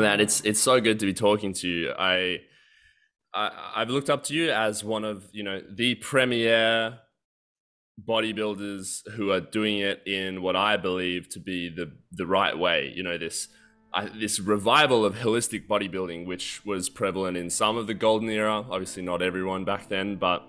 Man, it's it's so good to be talking to you. I, I I've looked up to you as one of you know the premier bodybuilders who are doing it in what I believe to be the the right way. You know this uh, this revival of holistic bodybuilding, which was prevalent in some of the golden era. Obviously, not everyone back then, but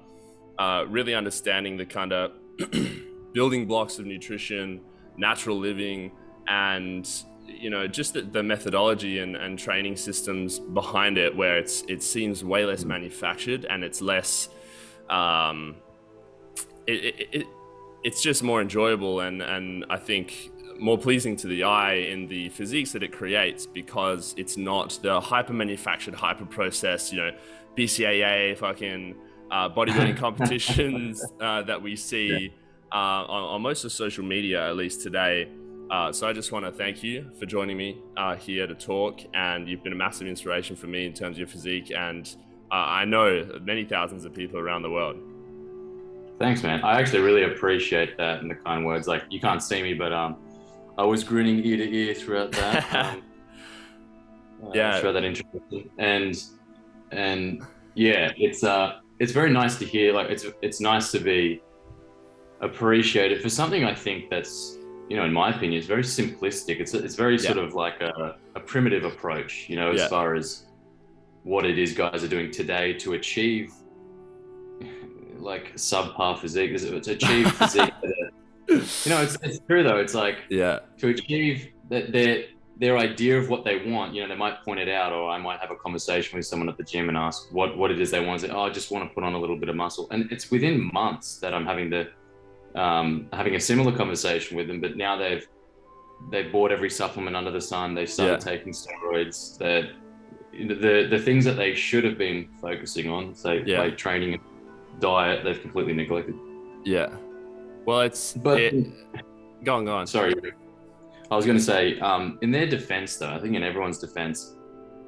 uh, really understanding the kind of building blocks of nutrition, natural living, and you know just the, the methodology and, and, training systems behind it where it's it seems way less manufactured and it's less um, it, it, it, it's just more enjoyable and and I think more pleasing to the eye in the physiques that it creates because it's not the hyper manufactured hyper processed you know BCAA fucking uh, bodybuilding competitions uh, that we see yeah. uh, on, on most of social media at least today uh, so I just want to thank you for joining me uh, here to talk, and you've been a massive inspiration for me in terms of your physique, and uh, I know many thousands of people around the world. Thanks, man. I actually really appreciate that and the kind words. Like you can't see me, but um, I was grinning ear to ear throughout that. Um, uh, yeah, throughout that introduction, and and yeah, it's uh, it's very nice to hear. Like it's it's nice to be appreciated for something I think that's you know, in my opinion, is very simplistic. It's it's very yeah. sort of like a, a primitive approach, you know, as yeah. far as what it is guys are doing today to achieve like subpar physique. To achieve physique. you know, it's, it's true though. It's like yeah, to achieve that their their idea of what they want. You know, they might point it out, or I might have a conversation with someone at the gym and ask what what it is they want. Say, oh, I just want to put on a little bit of muscle, and it's within months that I'm having to um, having a similar conversation with them, but now they've they've bought every supplement under the sun. They've started yeah. taking steroids. That the the things that they should have been focusing on, say yeah. like training, and diet, they've completely neglected. Yeah. Well, it's but it, go on, go on. Sorry, I was going to say, um, in their defense, though, I think in everyone's defense,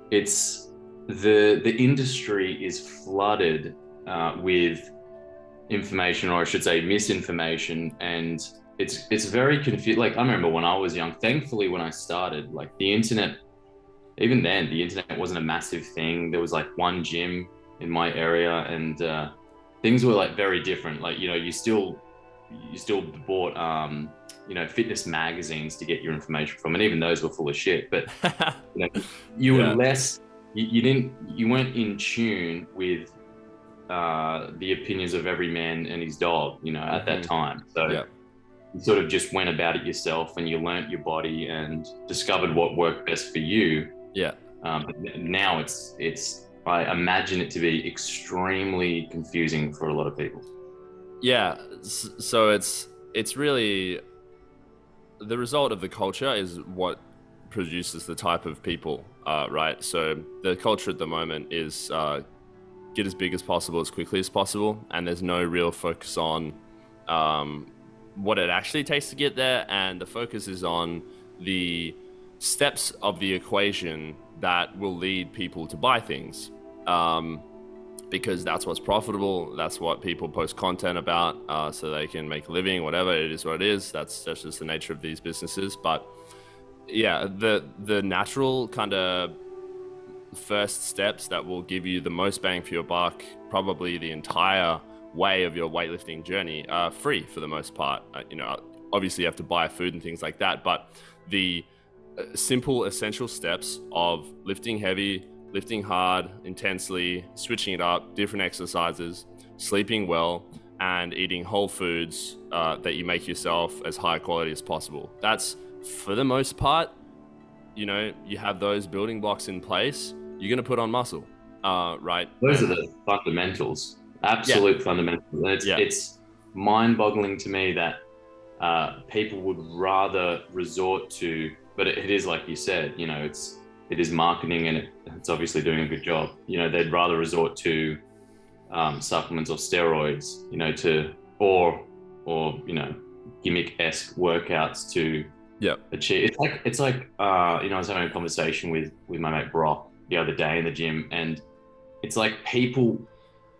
it's the the industry is flooded uh, with information, or I should say misinformation, and it's it's very confused. Like I remember when I was young. Thankfully, when I started, like the internet, even then, the internet wasn't a massive thing. There was like one gym in my area, and uh, things were like very different. Like you know, you still you still bought um, you know fitness magazines to get your information from, and even those were full of shit. But you know, you yeah. were less. You, you didn't. You weren't in tune with uh, the opinions of every man and his dog, you know, at mm-hmm. that time. So yeah. you sort of just went about it yourself and you learnt your body and discovered what worked best for you. Yeah. Um, now it's it's I imagine it to be extremely confusing for a lot of people. Yeah. So it's it's really the result of the culture is what produces the type of people, uh, right? So the culture at the moment is uh, get as big as possible as quickly as possible, and there's no real focus on um, what it actually takes to get there, and the focus is on the steps of the equation that will lead people to buy things. Um, because that's what's profitable. That's what people post content about, uh, so they can make a living. Whatever it is, what it is. That's that's just the nature of these businesses. But yeah, the the natural kind of first steps that will give you the most bang for your buck, probably the entire way of your weightlifting journey, are free for the most part. Uh, you know, obviously you have to buy food and things like that, but the uh, simple essential steps of lifting heavy, lifting hard, intensely, switching it up, different exercises, sleeping well, and eating whole foods uh, that you make yourself as high quality as possible. That's for the most part, you know, you have those building blocks in place you're going to put on muscle, uh, right? Those are the fundamentals, absolute yeah. fundamentals. It's, yeah. it's mind boggling to me that uh, people would rather resort to, but it, it is like you said, you know, it's, it is marketing and it, it's obviously doing a good job. You know, they'd rather resort to um, supplements or steroids, you know, to, or, or, you know, gimmick esque workouts to yeah achieve. It's like, it's like, uh, you know, I was having a conversation with, with my mate Brock the other day in the gym, and it's like people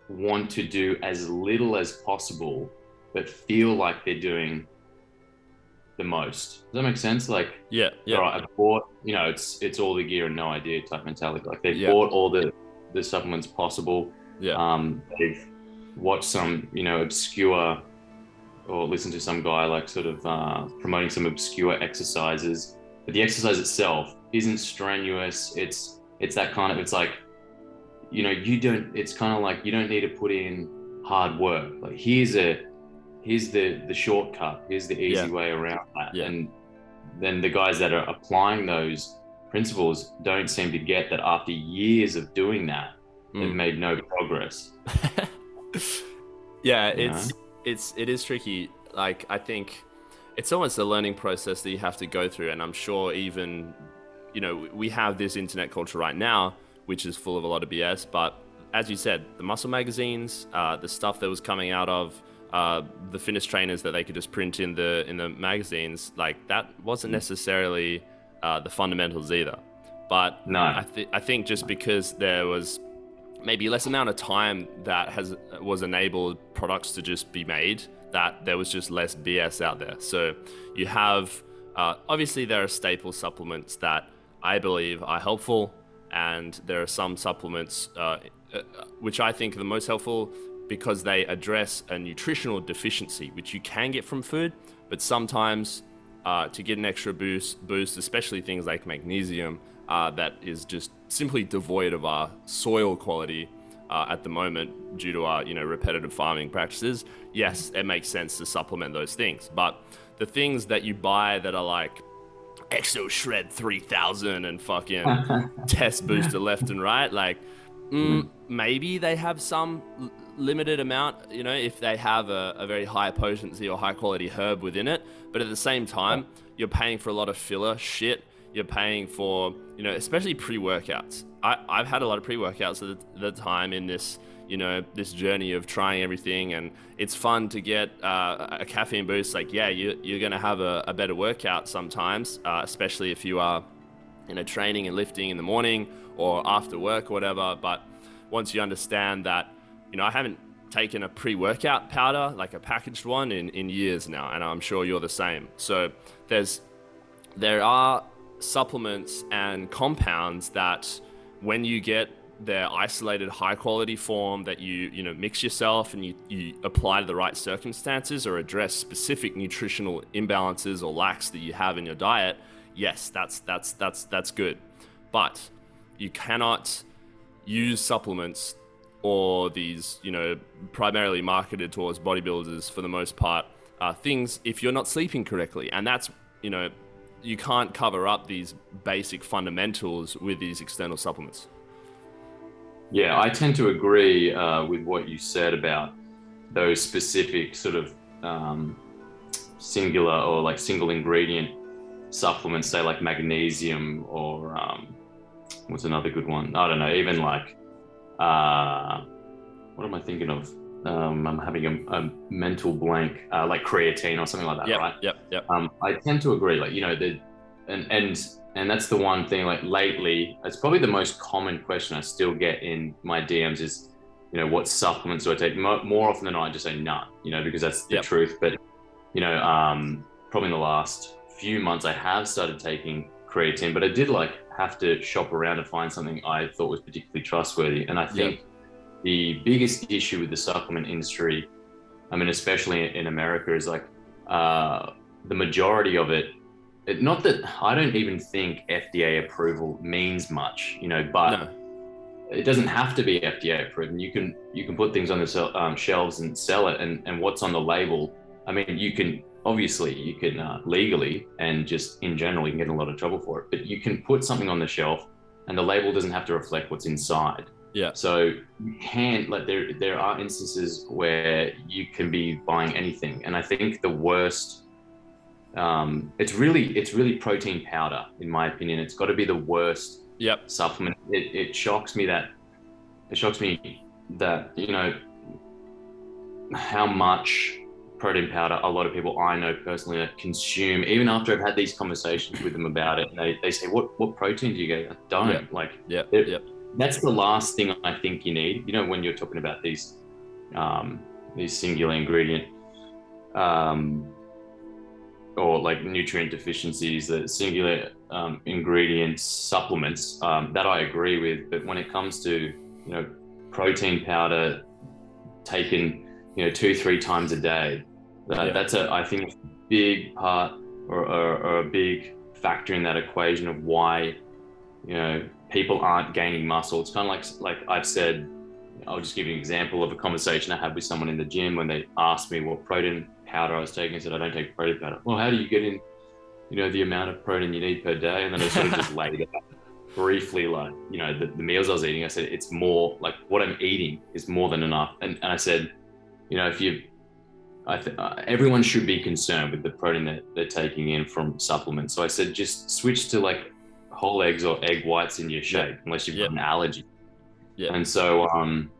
want to do as little as possible, but feel like they're doing the most. Does that make sense? Like, Yeah, yeah, all right, I bought, you know, it's it's all the gear and no idea type mentality. Like they've Yeah. bought all the the supplements possible. yeah, Um, they've watched some, you know, obscure or listened to some guy like sort of uh, promoting some obscure exercises. But the exercise itself isn't strenuous. It's it's that kind of it's like, you know, you don't. It's kind of like you don't need to put in hard work. Like here's a here's the the shortcut. Here's the easy Yeah. way around that. Yeah. And then the guys that are applying those principles don't seem to get that after years of doing that they've Mm. made no progress. yeah. You It's it's it is tricky. Like I think it's almost a learning process that you have to go through, and I'm sure even you know we have this internet culture right now, which is full of a lot of BS. But as you said, the muscle magazines, uh, the stuff that was coming out of uh, the fitness trainers that they could just print in the in the magazines, like that wasn't necessarily uh, the fundamentals either. But No. I, th- I think just because there was maybe less amount of time that has was enabled products to just be made that there was just less BS out there. So you have uh, obviously there are staple supplements that I believe are helpful, and there are some supplements uh, uh, which I think are the most helpful because they address a nutritional deficiency which you can get from food, but sometimes uh, to get an extra boost, boost, especially things like magnesium, uh, that is just simply devoid of our soil quality uh, at the moment due to our you know repetitive farming practices. Yes, it makes sense to supplement those things, but the things that you buy that are like Exo Shred 3000 and fucking test booster left and right, like mm, maybe they have some l- limited amount, you know, if they have a, a very high potency or high quality herb within it. But at the same time, you're paying for a lot of filler shit. You're paying for, you know, especially pre workouts. I've had a lot of pre workouts at the, the time in this, you know, this journey of trying everything. And it's fun to get uh, a caffeine boost. Like, yeah, you, you're going to have a, a better workout sometimes, uh, especially if you are you know, training and lifting in the morning or after work or whatever. But once you understand that, you know, I haven't taken a pre-workout powder, like a packaged one, in, in years now, and I'm sure you're the same. So there's there are supplements and compounds that when you get their isolated high quality form that you you know mix yourself and you, you apply to the right circumstances or address specific nutritional imbalances or lacks that you have in your diet yes that's that's that's that's good. But you cannot use supplements or these you know primarily marketed towards bodybuilders for the most part uh, things if you're not sleeping correctly. And that's you know you can't cover up these basic fundamentals with these external supplements Yeah, I tend to agree uh, with what you said about those specific sort of um, singular or like single ingredient supplements, say like magnesium or um, what's another good one? I don't know, even like, uh, what am I thinking of? Um, I'm having a, a mental blank, uh, like creatine or something like that, yep right? yep yep um, I tend to agree. Like you know, the and and and that's the one thing. Like lately, it's probably the most common question I still get in my DMs is, you know, what supplements do I take? More, often than not, I just say none. You know, because that's the Yep. truth. But you know, um, probably in the last few months, I have started taking creatine, but I did like have to shop around to find something I thought was particularly trustworthy. And I think the biggest issue with the supplement industry, I mean, especially in America, is like uh, the majority of it, it. Not that I don't even think FDA approval means much, you know, but no it doesn't have to be FDA approved. And you can you can put things on the sel- um, shelves and sell it, and and what's on the label. I mean, you can obviously you can uh, legally and just in general you can get in a lot of trouble for it, but you can put something on the shelf, and the label doesn't have to reflect what's inside. Yeah. So you can like there there are instances where you can be buying anything, and I think the worst. Um, it's really it's really protein powder in my opinion. It's got to be the worst yep supplement. It, it shocks me that it shocks me that you know how much protein powder a lot of people I know personally consume. Even after I've had these conversations with them about it, they, they say, "What what protein do you get?" I don't Yeah. like. yep It- yep That's the last thing I think you need. You know, when you're talking about these um, these singular ingredient um, or like nutrient deficiencies, the singular um, ingredients, supplements, um, that I agree with. But when it comes to, you know, protein powder taken, you know, two, three times a day, that, Yeah. that's a, I think, a big part or, or, or a big factor in that equation of why, you know, people aren't gaining muscle. It's kind of like, like I've said, I'll just give you an example of a conversation I had with someone in the gym when they asked me what protein powder I was taking. I said, I don't take protein powder. Well, how do you get in, you know, the amount of protein you need per day? And then I sort of just laid it out briefly, like, you know, the, the meals I was eating. I said, it's more like what I'm eating is more than enough. And, and I said, you know, if you, I th- uh, everyone should be concerned with the protein that they're taking in from supplements. So I said, just switch to like whole eggs or egg whites in your shake, unless you've Yeah. got an allergy. Yeah. And so, um,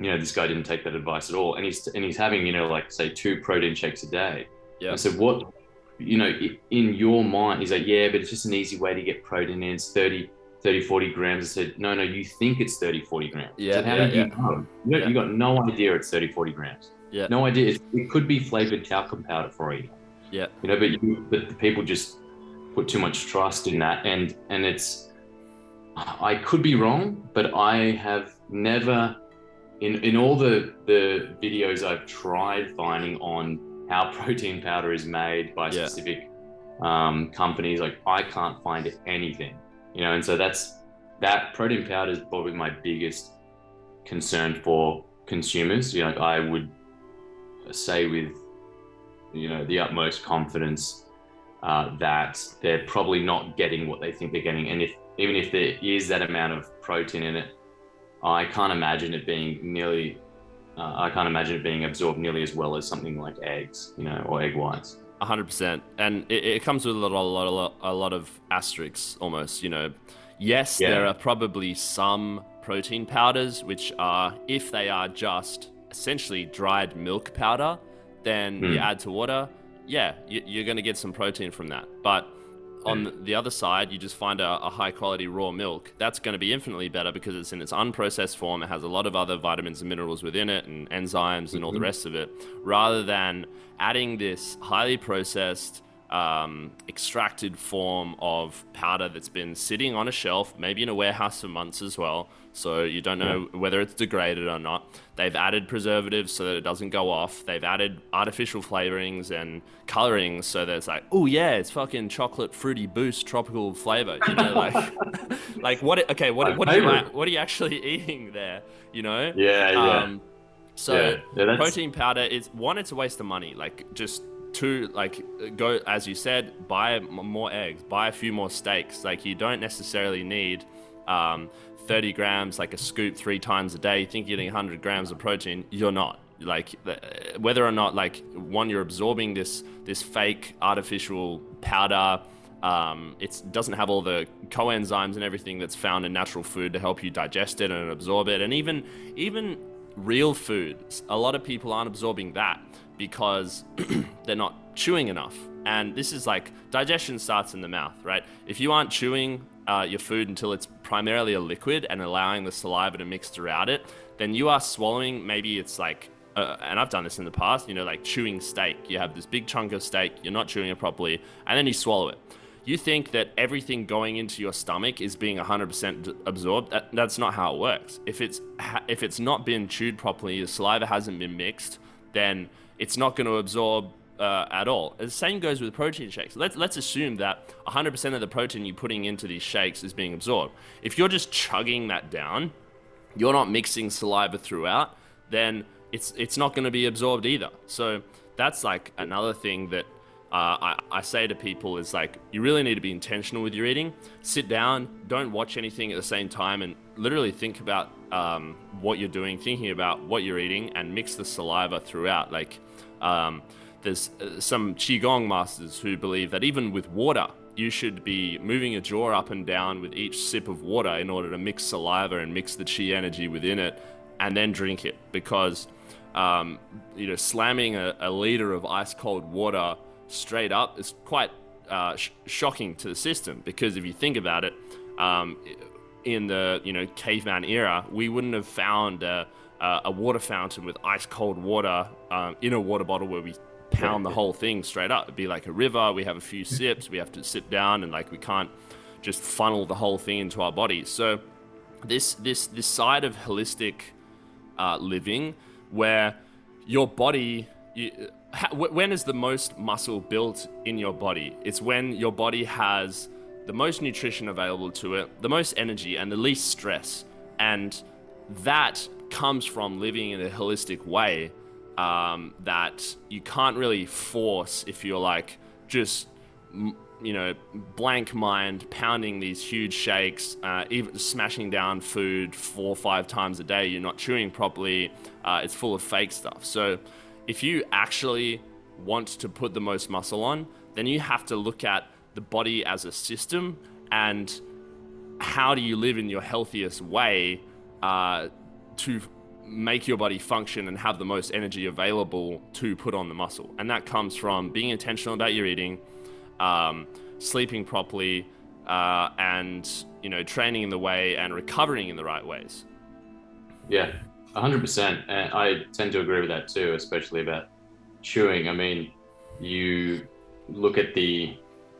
you know, this guy didn't take that advice at all, and he's and he's having, you know, like say two protein shakes a day. Yeah. I said, what, you know, in your mind, he's like, yeah, but it's just an easy way to get protein in. It's 30, 30, 40 grams. I said, no, no, you think it's 30, 40 grams. Yeah, how yeah, did you yeah. know? You, Yeah. you got no idea it's 30, 40 grams. Yeah. No idea. It, it could be flavored talcum powder for you. Yeah. You know, but you, but the people just put too much trust in that, and and it's. I could be wrong, but I have never, in in all the the videos I've tried finding on how protein powder is made by Yeah. specific um, companies, like I can't find anything. You know, and so that's that protein powder is probably my biggest concern for consumers. You know, like I would say with you know the utmost confidence uh, that they're probably not getting what they think they're getting, and if even if there is that amount of protein in it, I can't imagine it being nearly. Uh, I can't imagine it being absorbed nearly as well as something like eggs, you know, or egg whites. A hundred percent, and it, it comes with a lot, a lot, a lot, a lot of asterisks. Almost, you know, yes, Yeah. there are probably some protein powders which are, if they are just essentially dried milk powder, then you Hmm. add to water. Yeah, you, you're going to get some protein from that. But on the other side, you just find a, a high quality raw milk. That's going to be infinitely better because it's in its unprocessed form. It has a lot of other vitamins and minerals within it and enzymes and all the Mhm. rest of it, rather than adding this highly processed, um, extracted form of powder that's been sitting on a shelf, maybe in a warehouse for months as well. So you don't know whether it's degraded or not. They've added preservatives so that it doesn't go off. They've added artificial flavorings and colorings so that it's like, oh yeah, it's fucking chocolate fruity boost tropical flavor. You know, like, like what? Okay, what, what are you what are you actually eating there? You know? Yeah, yeah, Um, so yeah. yeah protein powder is one it's a waste of money like just two like go as you said buy m- more eggs buy a few more steaks like you don't necessarily need um, 30 grams like a scoop three times a day you think you're getting 100 grams of protein you're not. Like whether or not like one you're absorbing this this fake artificial powder um, it doesn't have all the coenzymes and everything that's found in natural food to help you digest it and absorb it. And even even real food a lot of people aren't absorbing that because they're not chewing enough and this is like digestion starts in the mouth right if you aren't chewing uh, your food until it's primarily a liquid and allowing the saliva to mix throughout it then you are swallowing maybe it's like uh, and I've done this in the past, you know, like chewing steak. You have this big chunk of steak, you're not chewing it properly, and then you swallow it. You think that everything going into your stomach is being 100% absorbed. That, that's not how it works. If it's if it's not been chewed properly, the saliva hasn't been mixed, then it's not going to absorb uh, at all. The same goes with protein shakes. Let's let's assume that 100% of the protein you're putting into these shakes is being absorbed. If you're just chugging that down, you're not mixing saliva throughout, then it's it's not going to be absorbed either. So that's like another thing that uh, I, I say to people is like you really need to be intentional with your eating. Sit down, don't watch anything at the same time, and literally think about um, what you're doing, thinking about what you're eating, and mix the saliva throughout. Like um, there's uh, some qigong masters who believe that even with water, you should be moving your jaw up and down with each sip of water in order to mix saliva and mix the qi energy within it, and then drink it. Because um, you know slamming a, a liter of ice cold water straight up is quite uh, sh- shocking to the system. Because if you think about it, um, in the you know caveman era, we wouldn't have found a, water fountain with ice cold water um, in a water bottle where we pound the whole thing straight up. It'd be like a river. We have a few sips. We have to sit down, and like we can't just funnel the whole thing into our bodies. So this this this side of holistic uh, living, where your body. You, when is the most muscle built in your body? It's when your body has the most nutrition available to it, the most energy, and the least stress. And that comes from living in a holistic way um, that you can't really force if you're like just you know blank mind pounding these huge shakes uh, even smashing down food four or five times a day you're not chewing properly uh, it's full of fake stuff. So if you actually want to put the most muscle on then you have to look at the body as a system and how do you live in your healthiest way uh, to make your body function and have the most energy available to put on the muscle. And that comes from being intentional about your eating, um, sleeping properly, uh, and you know training in the way and recovering in the right ways. Yeah, hundred percent. And I tend to agree with that too, especially about chewing. I mean, you look at the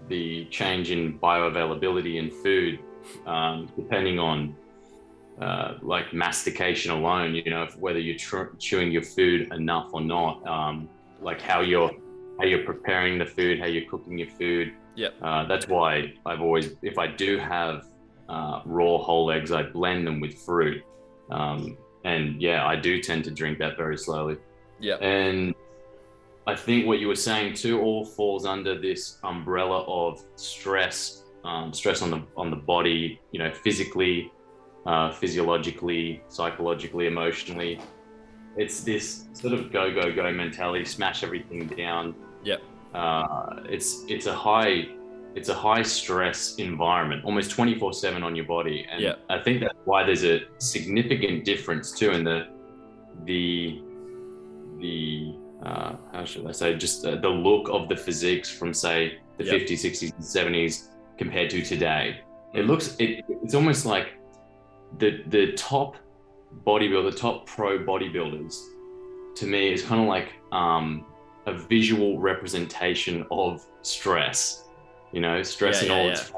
the change in bioavailability in food, um, depending on uh, like mastication alone, you know, whether you're tr- chewing your food enough or not, um, like how you're how you're preparing the food, how you're cooking your food. Yep. Uh, that's why I've always, if I do have uh, raw whole eggs, I blend them with fruit. Um, and yeah, I do tend to drink that very slowly. Yeah. And I think what you were saying too all falls under this umbrella of stress, um, stress on the on the body, you know, physically, uh, physiologically, psychologically, emotionally. It's this sort of go go go mentality, smash everything down. Yep. Uh, it's it's a high it's a high stress environment, almost twenty four seven on your body, and yep. I think that's why there's a significant difference too in the the the uh, how should I say, just uh, the look of the physiques from say the yep. 50s, 60s, and 70s compared to today. It looks, it, it's almost like the the top bodybuilder, the top pro bodybuilders, to me is kind of like um, a visual representation of stress. You know, stress yeah, yeah, all yeah. its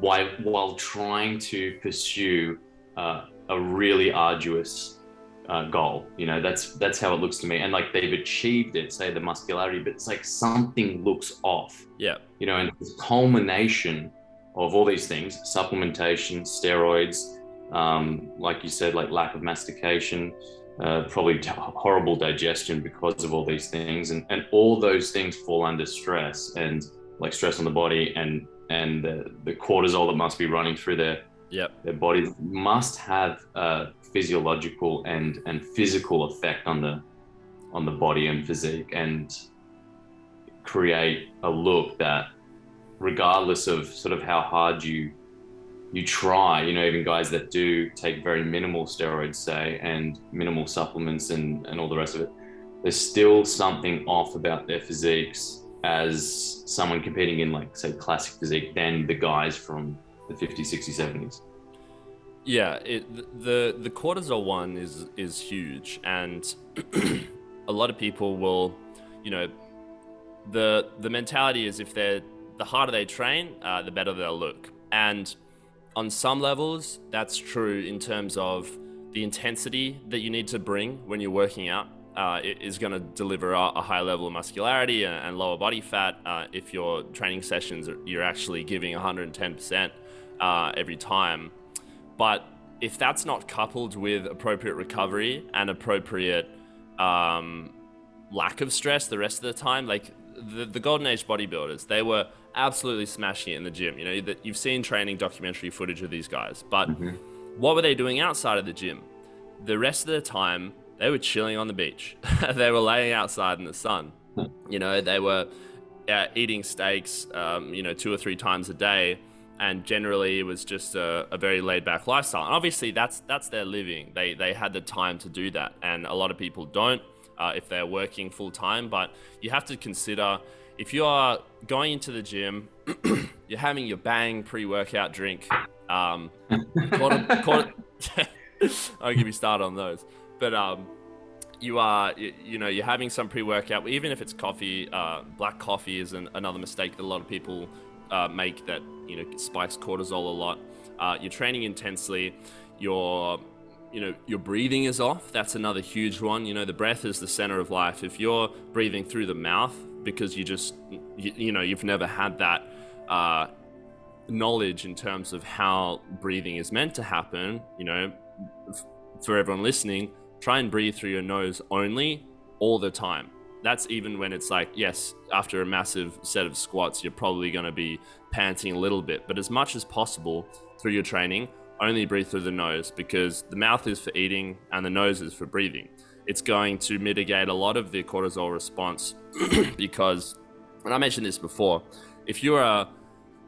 while while trying to pursue uh, a really arduous uh, goal. You know, that's that's how it looks to me. And like they've achieved it, say the muscularity, but it's like something looks off. Yeah. You know, and the culmination of all these things: supplementation, steroids, um, like you said, like lack of mastication, uh, probably t- horrible digestion because of all these things, and and all those things fall under stress and like stress on the body and and the, the cortisol that must be running through their yep. their bodies must have a physiological and and physical effect on the on the body and physique and create a look that regardless of sort of how hard you you try you know even guys that do take very minimal steroids say and minimal supplements and and all the rest of it there's still something off about their physiques as someone competing in like say classic physique than the guys from the 50s 60s 70s yeah, it, the the cortisol one is is huge, and a lot of people will, you know, the the mentality is if they're the harder they train, uh, the better they'll look, and on some levels that's true in terms of the intensity that you need to bring when you're working out. Uh, is going to deliver a, high level of muscularity and, and lower body fat uh, if your training sessions you're actually giving 110% uh, every time but if that's not coupled with appropriate recovery and appropriate um, lack of stress the rest of the time, like the, the golden age bodybuilders, they were absolutely smashing it in the gym. You know, that you've seen training documentary footage of these guys, but mm-hmm. what were they doing outside of the gym? The rest of the time, they were chilling on the beach. they were laying outside in the sun. You know, they were uh, eating steaks, um, you know, two or three times a day and generally it was just a, a, very laid back lifestyle. And obviously that's that's their living. They they had the time to do that, and a lot of people don't uh, if they're working full time. But you have to consider if you are going into the gym, you're having your bang pre workout drink. Um, quarter, quarter, I'll give you start on those, but um, you are you, you know you're having some pre-workout even if it's coffee uh, black coffee is an, another mistake that a lot of people uh, make that you know spikes cortisol a lot. Uh, you're training intensely. Your you know your breathing is off. That's another huge one. You know the breath is the center of life. If you're breathing through the mouth because you just you, you know you've never had that uh, knowledge in terms of how breathing is meant to happen you know f- for everyone listening try and breathe through your nose only all the time. That's even when it's like, yes, after a massive set of squats, you're probably going to be panting a little bit. But as much as possible through your training, only breathe through the nose because the mouth is for eating and the nose is for breathing. It's going to mitigate a lot of the cortisol response because, and I mentioned this before, if you're a,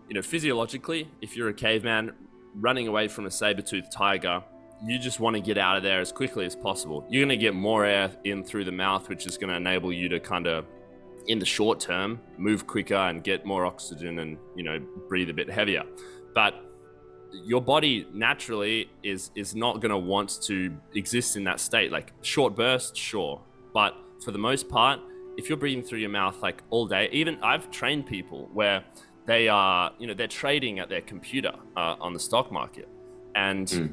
you know, physiologically, if you're a caveman running away from a saber-toothed tiger, you just want to get out of there as quickly as possible. You're going to get more air in through the mouth, which is going to enable you to kind of, in the short term, move quicker and get more oxygen and, you know, breathe a bit heavier. But your body naturally is is not going to want to exist in that state. Like short bursts, sure, but for the most part, if you're breathing through your mouth like all day, even I've trained people where they are, you know, they're trading at their computer uh, on the stock market, and mm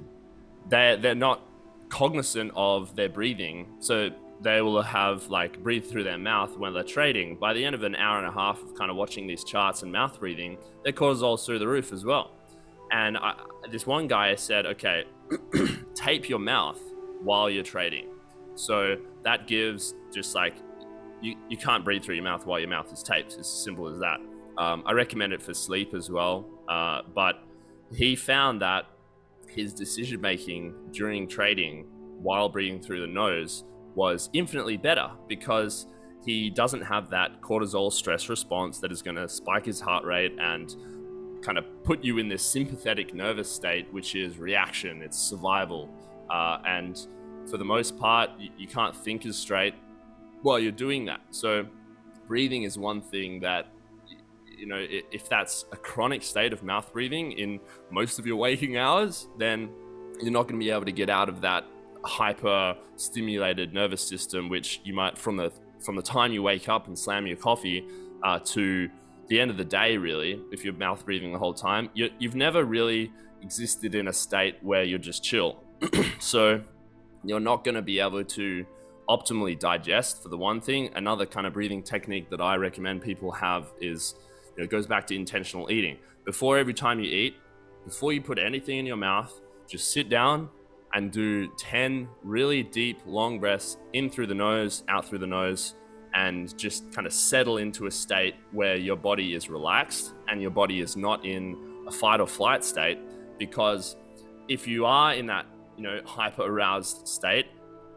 they're they're not cognizant of their breathing, so they will have like breathe through their mouth when they're trading. By the end of an hour and a half of kind of watching these charts and mouth breathing, their cortisol's through the roof as well. And I, this one guy said, okay, tape your mouth while you're trading. So that gives just like you, you can't breathe through your mouth while your mouth is taped. It's as simple as that. Um, I recommend it for sleep as well. Uh, but he found that his decision making during trading while breathing through the nose was infinitely better because he doesn't have that cortisol stress response that is going to spike his heart rate and kind of put you in this sympathetic nervous state, which is reaction, it's survival. Uh, and for the most part, you, you can't think as straight while you're doing that. So, breathing is one thing that you know, if that's a chronic state of mouth breathing in most of your waking hours, then you're not going to be able to get out of that hyper stimulated nervous system, which you might from the from the time you wake up and slam your coffee uh, to the end of the day, really, if you're mouth breathing the whole time, you, you've never really existed in a state where you're just chill. so you're not going to be able to optimally digest for the one thing. Another kind of breathing technique that I recommend people have is you know, it goes back to intentional eating. Before every time you eat, before you put anything in your mouth, just sit down and do 10 really deep, long breaths in through the nose, out through the nose, and just kind of settle into a state where your body is relaxed and your body is not in a fight or flight state. Because if you are in that, you know, hyper aroused state,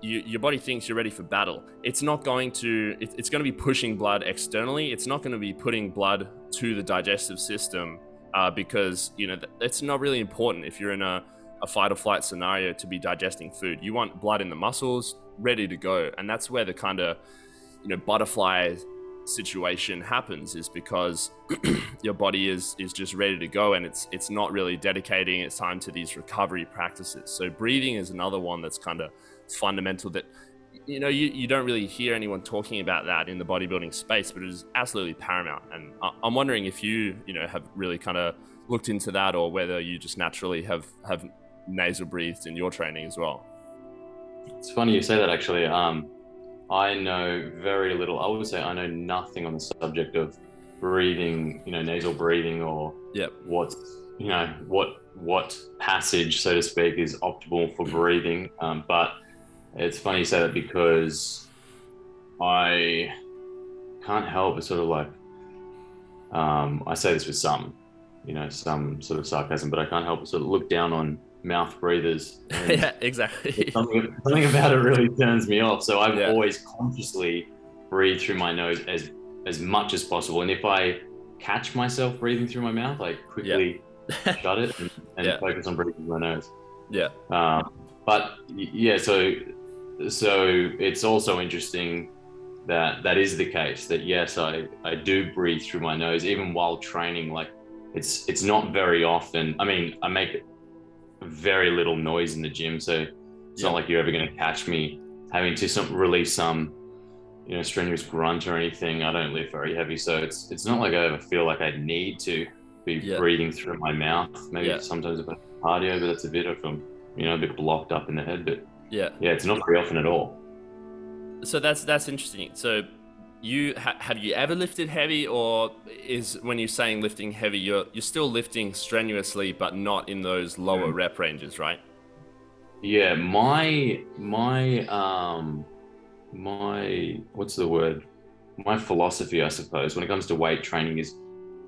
you, your body thinks you're ready for battle. It's not going to, it, it's going to be pushing blood externally. It's not going to be putting blood to the digestive system uh, because, you know, it's not really important if you're in a, a fight or flight scenario to be digesting food. You want blood in the muscles ready to go. And that's where the kind of, you know, butterfly situation happens is because your body is is just ready to go and it's it's not really dedicating its time to these recovery practices. So breathing is another one that's kind of fundamental that you know you, you don't really hear anyone talking about that in the bodybuilding space but it is absolutely paramount. And i'm wondering if you you know have really kind of looked into that or whether you just naturally have have nasal breathed in your training as well. It's funny you say that actually. Um i know very little i would say i know nothing on the subject of breathing you know nasal breathing or yep. what's you know what what passage so to speak is optimal for breathing um, but it's funny you say that because I can't help but sort of like, um, I say this with some, you know, some sort of sarcasm, but I can't help but sort of look down on mouth breathers. yeah, exactly. Something, something, about it really turns me off. So I've yeah. always consciously breathed through my nose as as much as possible. And if I catch myself breathing through my mouth, I quickly yeah. shut it and, and yeah. focus on breathing through my nose. Yeah. Um, but yeah, so so it's also interesting that that is the case that yes i i do breathe through my nose even while training like it's it's not very often i mean i make very little noise in the gym so it's yeah. not like you're ever going to catch me having to some, release some, you know, strenuous grunt or anything. I don't lift very heavy, so it's it's not like I ever feel like I need to be Yeah. breathing through my mouth. Maybe Yeah. sometimes if I have cardio, but that's a bit if I'm um, you know a bit blocked up in the head. But Yeah. yeah, it's not very often at all. So that's that's interesting. So you ha- have you ever lifted heavy, or is when you're saying lifting heavy, you're you're still lifting strenuously, but not in those lower Mm. rep ranges, right? Yeah, my my um my what's the word? My philosophy, I suppose, when it comes to weight training is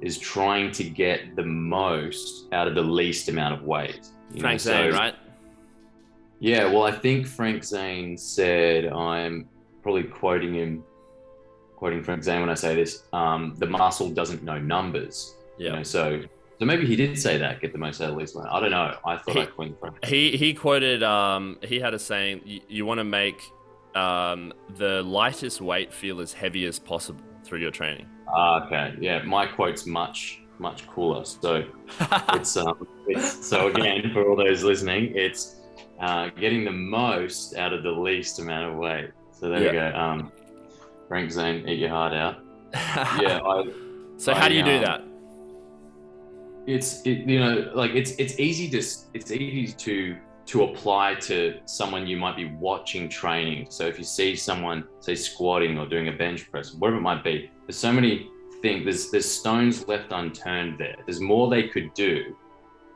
is trying to get the most out of the least amount of weight. you know, Frank so- Zane, right? Yeah, well, I think Frank Zane said I'm probably quoting him, quoting from Zane when I say this. Um, the muscle doesn't know numbers. You Yeah. know, so so maybe he did say that. Get the most out of least amount. I don't know. I thought He- I coined Frank. He he quoted um he had a saying you, you want to make um the lightest weight feel as heavy as possible through your training. Ah, okay. Yeah, my quote's much much cooler. So it's um it's, so again for all those listening, it's uh, getting the most out of the least amount of weight. So there we go. Um, Frank Zane, eat your heart out. Yeah, I, so how do you do um, that? it's it, you know like it's it's easy to it's easy to to apply to someone you might be watching training. So if you see someone say squatting or doing a bench press, whatever it might be, there's so many things. There's there's stones left unturned there. There's more they could do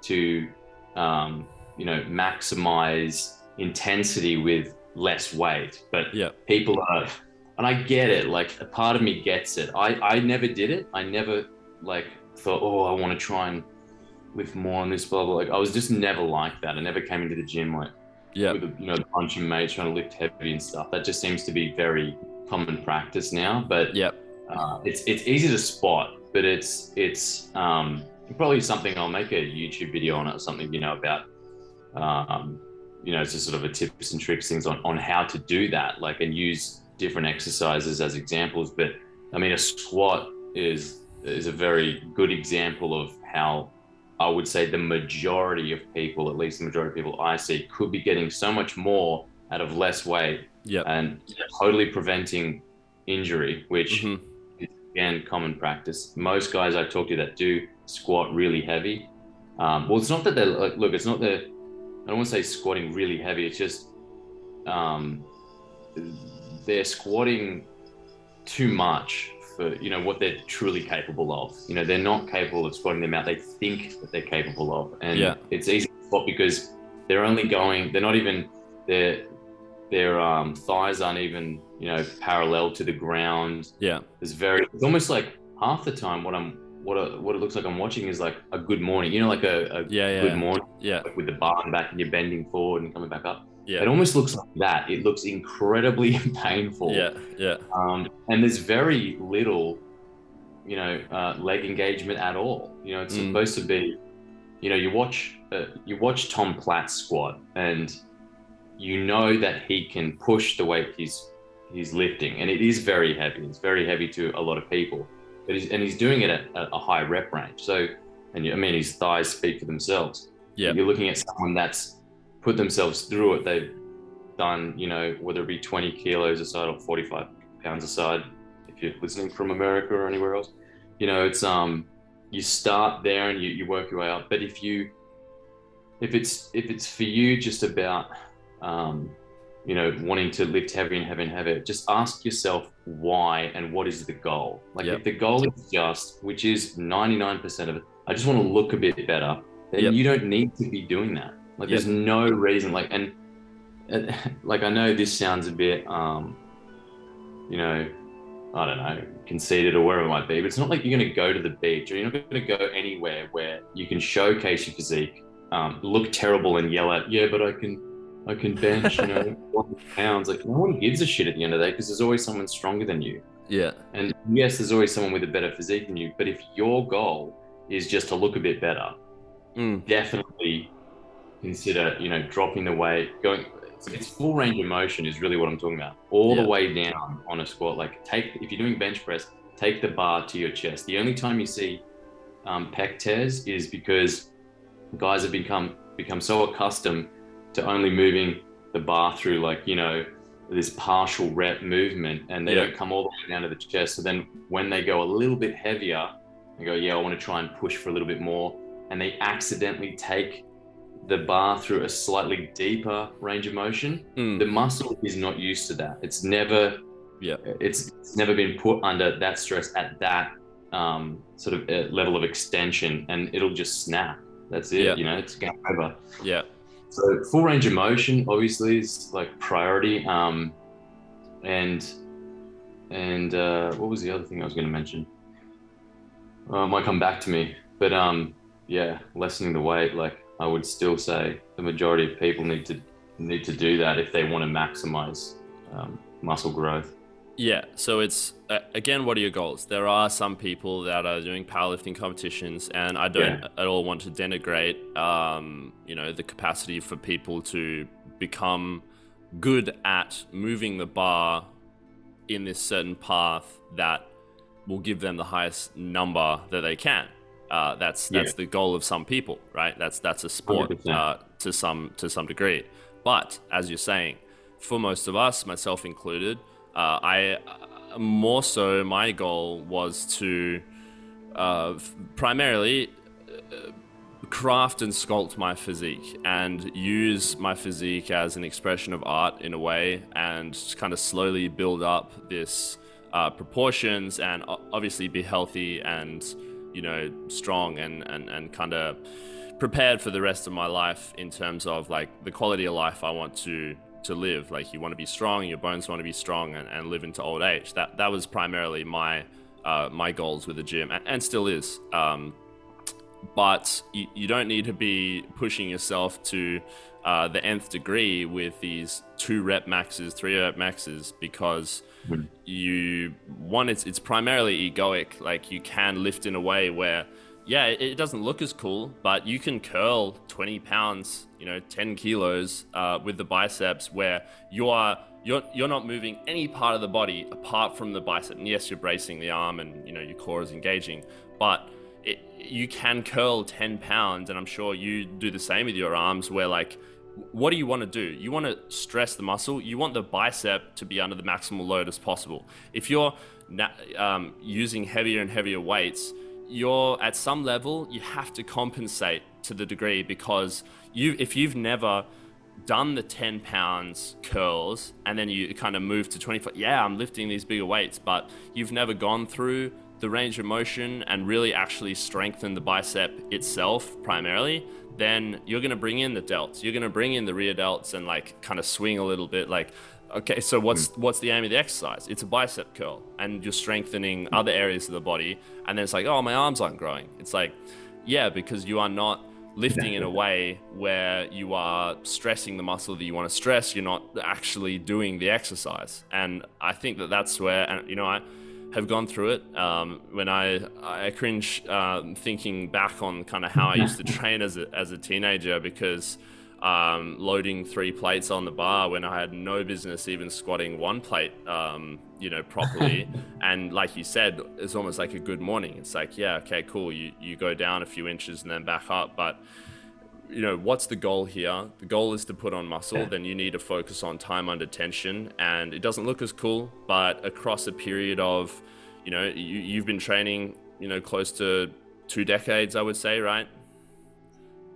to um, you know maximize intensity with less weight. But Yeah. people are and I get it. Like a part of me gets it. I I never did it. I never like thought, oh, I want to try and lift more on this blah blah. Like I was just never like that. I never came into the gym like Yeah. with a, you know a bunch of mates trying to lift heavy and stuff. That just seems to be very common practice now. But yeah, uh, it's it's easy to spot, but it's it's um, probably something I'll make a YouTube video on it or something you know about. Um, you know, it's just sort of a tips and tricks things on on how to do that, like and use different exercises as examples. But I mean, a squat is is a very good example of how I would say the majority of people, at least the majority of people I see, could be getting so much more out of less weight Yep. and totally preventing injury, which Mhm. again common practice. Most guys I talk to that do squat really heavy. Um, well, it's not that they're like, look, it's not that I don't want to say squatting really heavy. It's just um, they're squatting too much for you know what they're truly capable of. You know, they're not capable of squatting the amount they think that they're capable of, and Yeah. it's easy to spot because they're only going. They're not even their their um, thighs aren't even you know parallel to the ground. Yeah. It's very. It's almost like half the time what I'm what a, what it looks like I'm watching is like a good morning. You know, like a, a Yeah. Yeah. good morning Yeah. like with the bar back and you're bending forward and coming back up. It almost looks like that. It looks incredibly painful. Yeah. Yeah. Um, and there's very little, you know, uh, leg engagement at all. You know, it's Mm. supposed to be, you know, you watch uh, you watch Tom Platz squat, and you know that he can push the weight he's he's lifting, and it is very heavy. It's very heavy to a lot of people, but he's and he's doing it at, at a high rep range. So, and you, I mean, his thighs speak for themselves. Yeah. You're looking at someone that's put themselves through it. They've done, you know, whether it be 20 kilos aside or 45 pounds aside, if you're listening from America or anywhere else, you know, it's, um, you start there and you, you work your way up. But if you, if it's, if it's for you just about, um, you know, wanting to lift heavy and heavy and heavy, just ask yourself why and what is the goal. Like Yep. if the goal is just, which is 99% of it, I just want to look a bit better, then Yep. you don't need to be doing that. Like Yep. there's no reason. Like and, like I know this sounds a bit, um, you know, I don't know, conceited or wherever it might be, but it's not like you're going to go to the beach or you're not going to go anywhere where you can showcase your physique, um, look terrible and yell at, yeah, but I can, I can bench, you know, pounds. Like no one gives a shit at the end of the day because there's always someone stronger than you. Yeah. And yes, there's always someone with a better physique than you. But if your goal is just to look a bit better, Mm. definitely consider, you know, dropping the weight, going. It's, full range of motion is really what I'm talking about. All Yeah. the way down on a squat. Like take if you're doing bench press, take the bar to your chest. The only time you see um, pec tears is because guys have become become so accustomed to only moving the bar through like you know this partial rep movement and they Yeah. don't come all the way down to the chest. So then when they go a little bit heavier, they go, yeah, I want to try and push for a little bit more. And they accidentally take the bar through a slightly deeper range of motion. Mm. The muscle is not used to that. It's never, Yeah. it's, it's never been put under that stress at that um, sort of uh, level of extension and it'll just snap. That's it. Yeah. You know, it's game over. Yeah. So full range of motion obviously is like priority. Um, and and uh, what was the other thing I was going to mention? Uh, might come back to me, but um, yeah, lessening the weight. Like I would still say the majority of people need to need to do that if they want to maximize um, muscle growth. Yeah, so it's uh, again, what are your goals? There are some people that are doing powerlifting competitions, and I don't Yeah. at all want to denigrate, um, you know, the capacity for people to become good at moving the bar in this certain path that will give them the highest number that they can. Uh, that's that's Yeah. the goal of some people, right? That's that's a sport uh, to some to some degree. But as you're saying, for most of us, myself included, uh, I uh, more so my goal was to uh, f- primarily uh, craft and sculpt my physique and use my physique as an expression of art in a way and just kind of slowly build up this uh, proportions and obviously be healthy and you know strong and and, and kind of prepared for the rest of my life in terms of like the quality of life I want to to live. Like you want to be strong your bones want to be strong and, and live into old age. That that was primarily my uh, my goals with the gym and, and still is um, but you, you don't need to be pushing yourself to uh, the nth degree with these two rep maxes, three rep maxes, because Mhm. you one it's it's primarily egoic. Like you can lift in a way where yeah, it, it doesn't look as cool, but you can curl 20 pounds, you know, 10 kilos uh, with the biceps where you are you're you're not moving any part of the body apart from the bicep. And yes, you're bracing the arm and you know your core is engaging, but it, you can curl 10 pounds and i'm sure you do the same with your arms where like what do you want to do? You want to stress the muscle you want the bicep to be under the maximal load as possible. If you're um, using heavier and heavier weights you're at some level you have to compensate to the degree because you if you've never done the 10 pounds curls and then you kind of move to 25 yeah i'm lifting these bigger weights but you've never gone through the range of motion and really actually strengthen the bicep itself primarily then you're going to bring in the delts. You're going to bring in the rear delts and like kind of swing a little bit like okay so what's hmm. what's the aim of the exercise? It's a bicep curl and you're strengthening hmm. other areas of the body and then it's like oh my arms aren't growing. It's like yeah because you are not lifting in a way where you are stressing the muscle that you want to stress. You're not actually doing the exercise. And i think that that's where and you know i have gone through it um, when i i cringe uh, thinking back on kind of how i used to train as a, as a teenager because um, loading three plates on the bar when I had no business even squatting one plate, um, you know, properly. and like you said, it's almost like a good morning. It's like, yeah, okay, cool. You you go down a few inches and then back up, but you know what's the goal here? The goal is to put on muscle then you need to focus on time under tension. And it doesn't look as cool but across a period of you know you, you've been training you know close to two decades i would say right?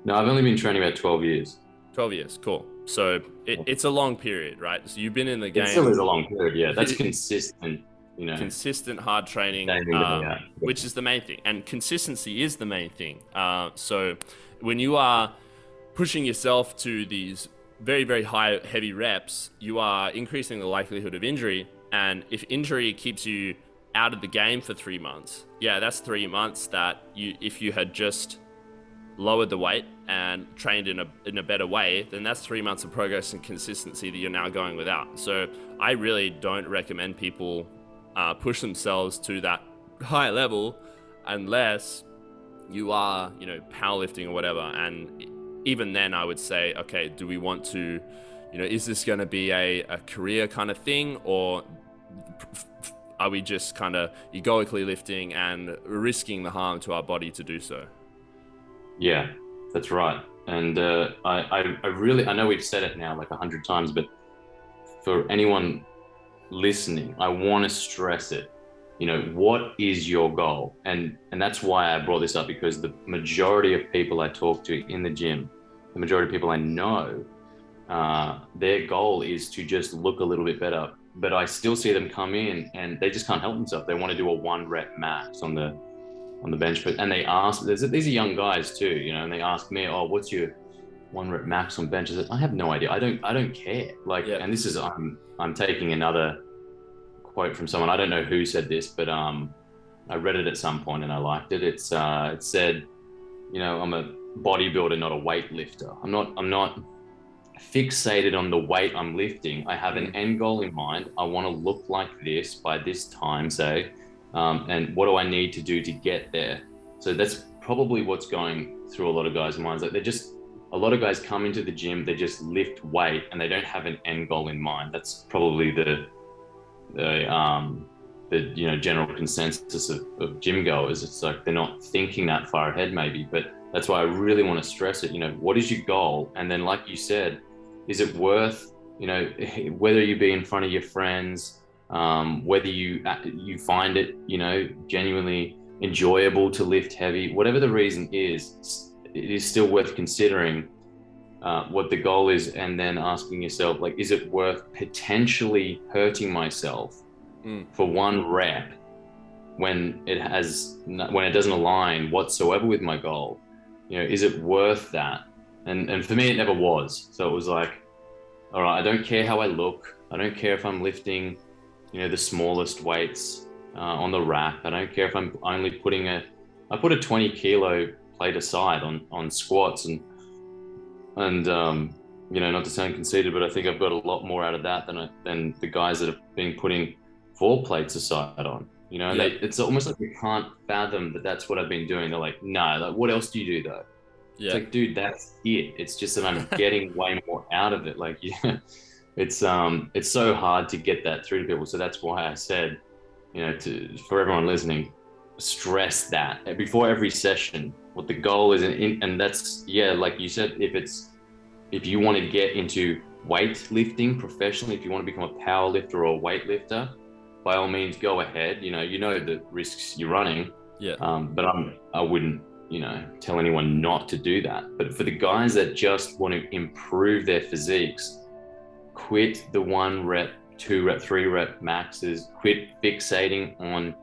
No, I've only been training about 12 years. 12 years cool. So it, it's a long period right? So you've been in the game. It still is a long period. Yeah, that's consistent. You know, consistent hard training um, which is the main thing. And consistency is the main thing. Uh, so when you are pushing yourself to these very very high heavy reps you are increasing the likelihood of injury and if injury keeps you out of the game for three months yeah that's three months that you if you had just lowered the weight and trained in a in a better way, then that's three months of progress and consistency that you're now going without. So I really don't recommend people uh, push themselves to that high level unless you are, you know, powerlifting or whatever. And even then, I would say, okay, do we want to, you know, is this going to be a, a career kind of thing or are we just kind of egoically lifting and risking the harm to our body to do so? Yeah, that's right. And uh, I, I, I really, I know we've said it now like a hundred times, but for anyone listening, I want to stress it. You know, what is your goal? And and that's why I brought this up because the majority of people I talk to in the gym, the majority of people I know, uh, their goal is to just look a little bit better. But I still see them come in and they just can't help themselves. They want to do a one rep max on the on the bench, but and they ask. These are young guys too, you know, and they ask me, "Oh, what's your one rep max on bench?" I said, "I have no idea. I don't. I don't care." Like, yeah. and this is I'm I'm taking another quote from someone. I don't know who said this, but um, I read it at some point and I liked it. It's uh, it said, you know, I'm a bodybuilder, not a weightlifter. I'm not. I'm not fixated on the weight I'm lifting. I have an mm. end goal in mind. I want to look like this by this time, say, um, and what do I need to do to get there? So that's probably what's going through a lot of guys' minds. Like they're just a lot of guys come into the gym, they just lift weight, and they don't have an end goal in mind. That's probably the the um, the you know general consensus of, of gym goers. It's like they're not thinking that far ahead, maybe, but that's why I really want to stress it. You know, what is your goal? And then, like you said, is it worth you know whether you be in front of your friends um, whether you uh, you find it you know genuinely enjoyable to lift heavy whatever the reason is it is still worth considering uh, what the goal is and then asking yourself like is it worth potentially hurting myself mm. for one rep when it has when it doesn't align whatsoever with my goal? You know is it worth that? And and for me it never was. So it was like all right i don't care how i look. I don't care if i'm lifting you know the smallest weights uh, on the rack. I don't care if i'm only putting a i put a 20 kilo plate aside on on squats and and um, you know not to sound conceited but i think i've got a lot more out of that than I, than the guys that have been putting four plates aside on you know yeah. they, it's almost like they can't fathom that that's what i've been doing they're like no like what else do you do though yeah. It's like, dude, that's it. It's just that I'm getting way more out of it. Like, yeah, it's um, it's so hard to get that through to people. So that's why I said, you know, to for everyone listening, stress that before every session. What the goal is, and, and that's yeah, like you said, if it's if you want to get into weightlifting professionally, if you want to become a power lifter or a weightlifter, by all means, go ahead. You know, you know the risks you're running. Yeah. Um, but I'm I wouldn't you know, tell anyone not to do that. But for the guys that just want to improve their physiques, quit the one rep, two rep, three rep maxes, quit fixating on,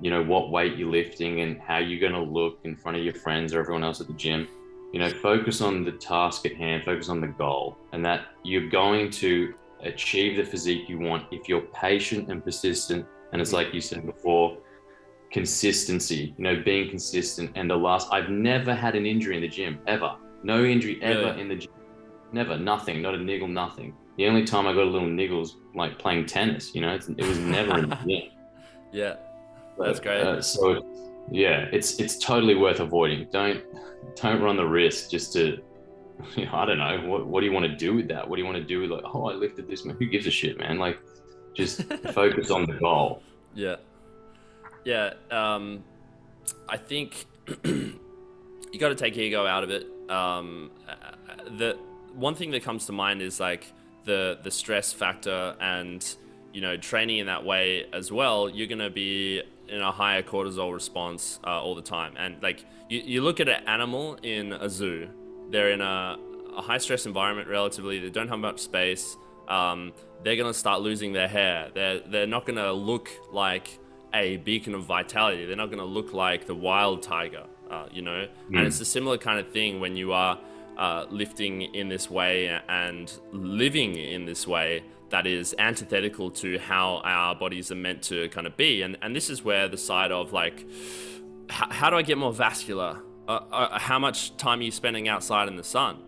you know, what weight you're lifting and how you're going to look in front of your friends or everyone else at the gym. You know, focus on the task at hand, focus on the goal, and that you're going to achieve the physique you want if you're patient and persistent. And it's like you said before, consistency, you know, being consistent. And the last, I've never had an injury in the gym ever. No injury ever really? in the gym. Never, nothing, not a niggle, nothing. The only time I got a little niggles like playing tennis, you know, it was never in the gym. Yeah, that's great. Uh, so, yeah, it's it's totally worth avoiding. Don't don't run the risk just to, you know, I don't know, what what do you want to do with that? What do you want to do with like, oh, I lifted this, man? Who gives a shit, man? Like, just focus on the goal. Yeah. Yeah, um, I think you got to take ego out of it. Um, the one thing that comes to mind is like the the stress factor and you know training in that way as well. You're gonna be in a higher cortisol response uh, all the time, and like you, you look at an animal in a zoo, they're in a, a high stress environment relatively. They don't have much space. Um, they're gonna start losing their hair. They're they're not gonna look like a beacon of vitality. They're not going to look like the wild tiger, uh, you know? Mm. And it's a similar kind of thing when you are uh, lifting in this way and living in this way that is antithetical to how our bodies are meant to kind of be. And, and this is where the side of like, how do I get more vascular? Uh, uh, how much time are you spending outside in the sun?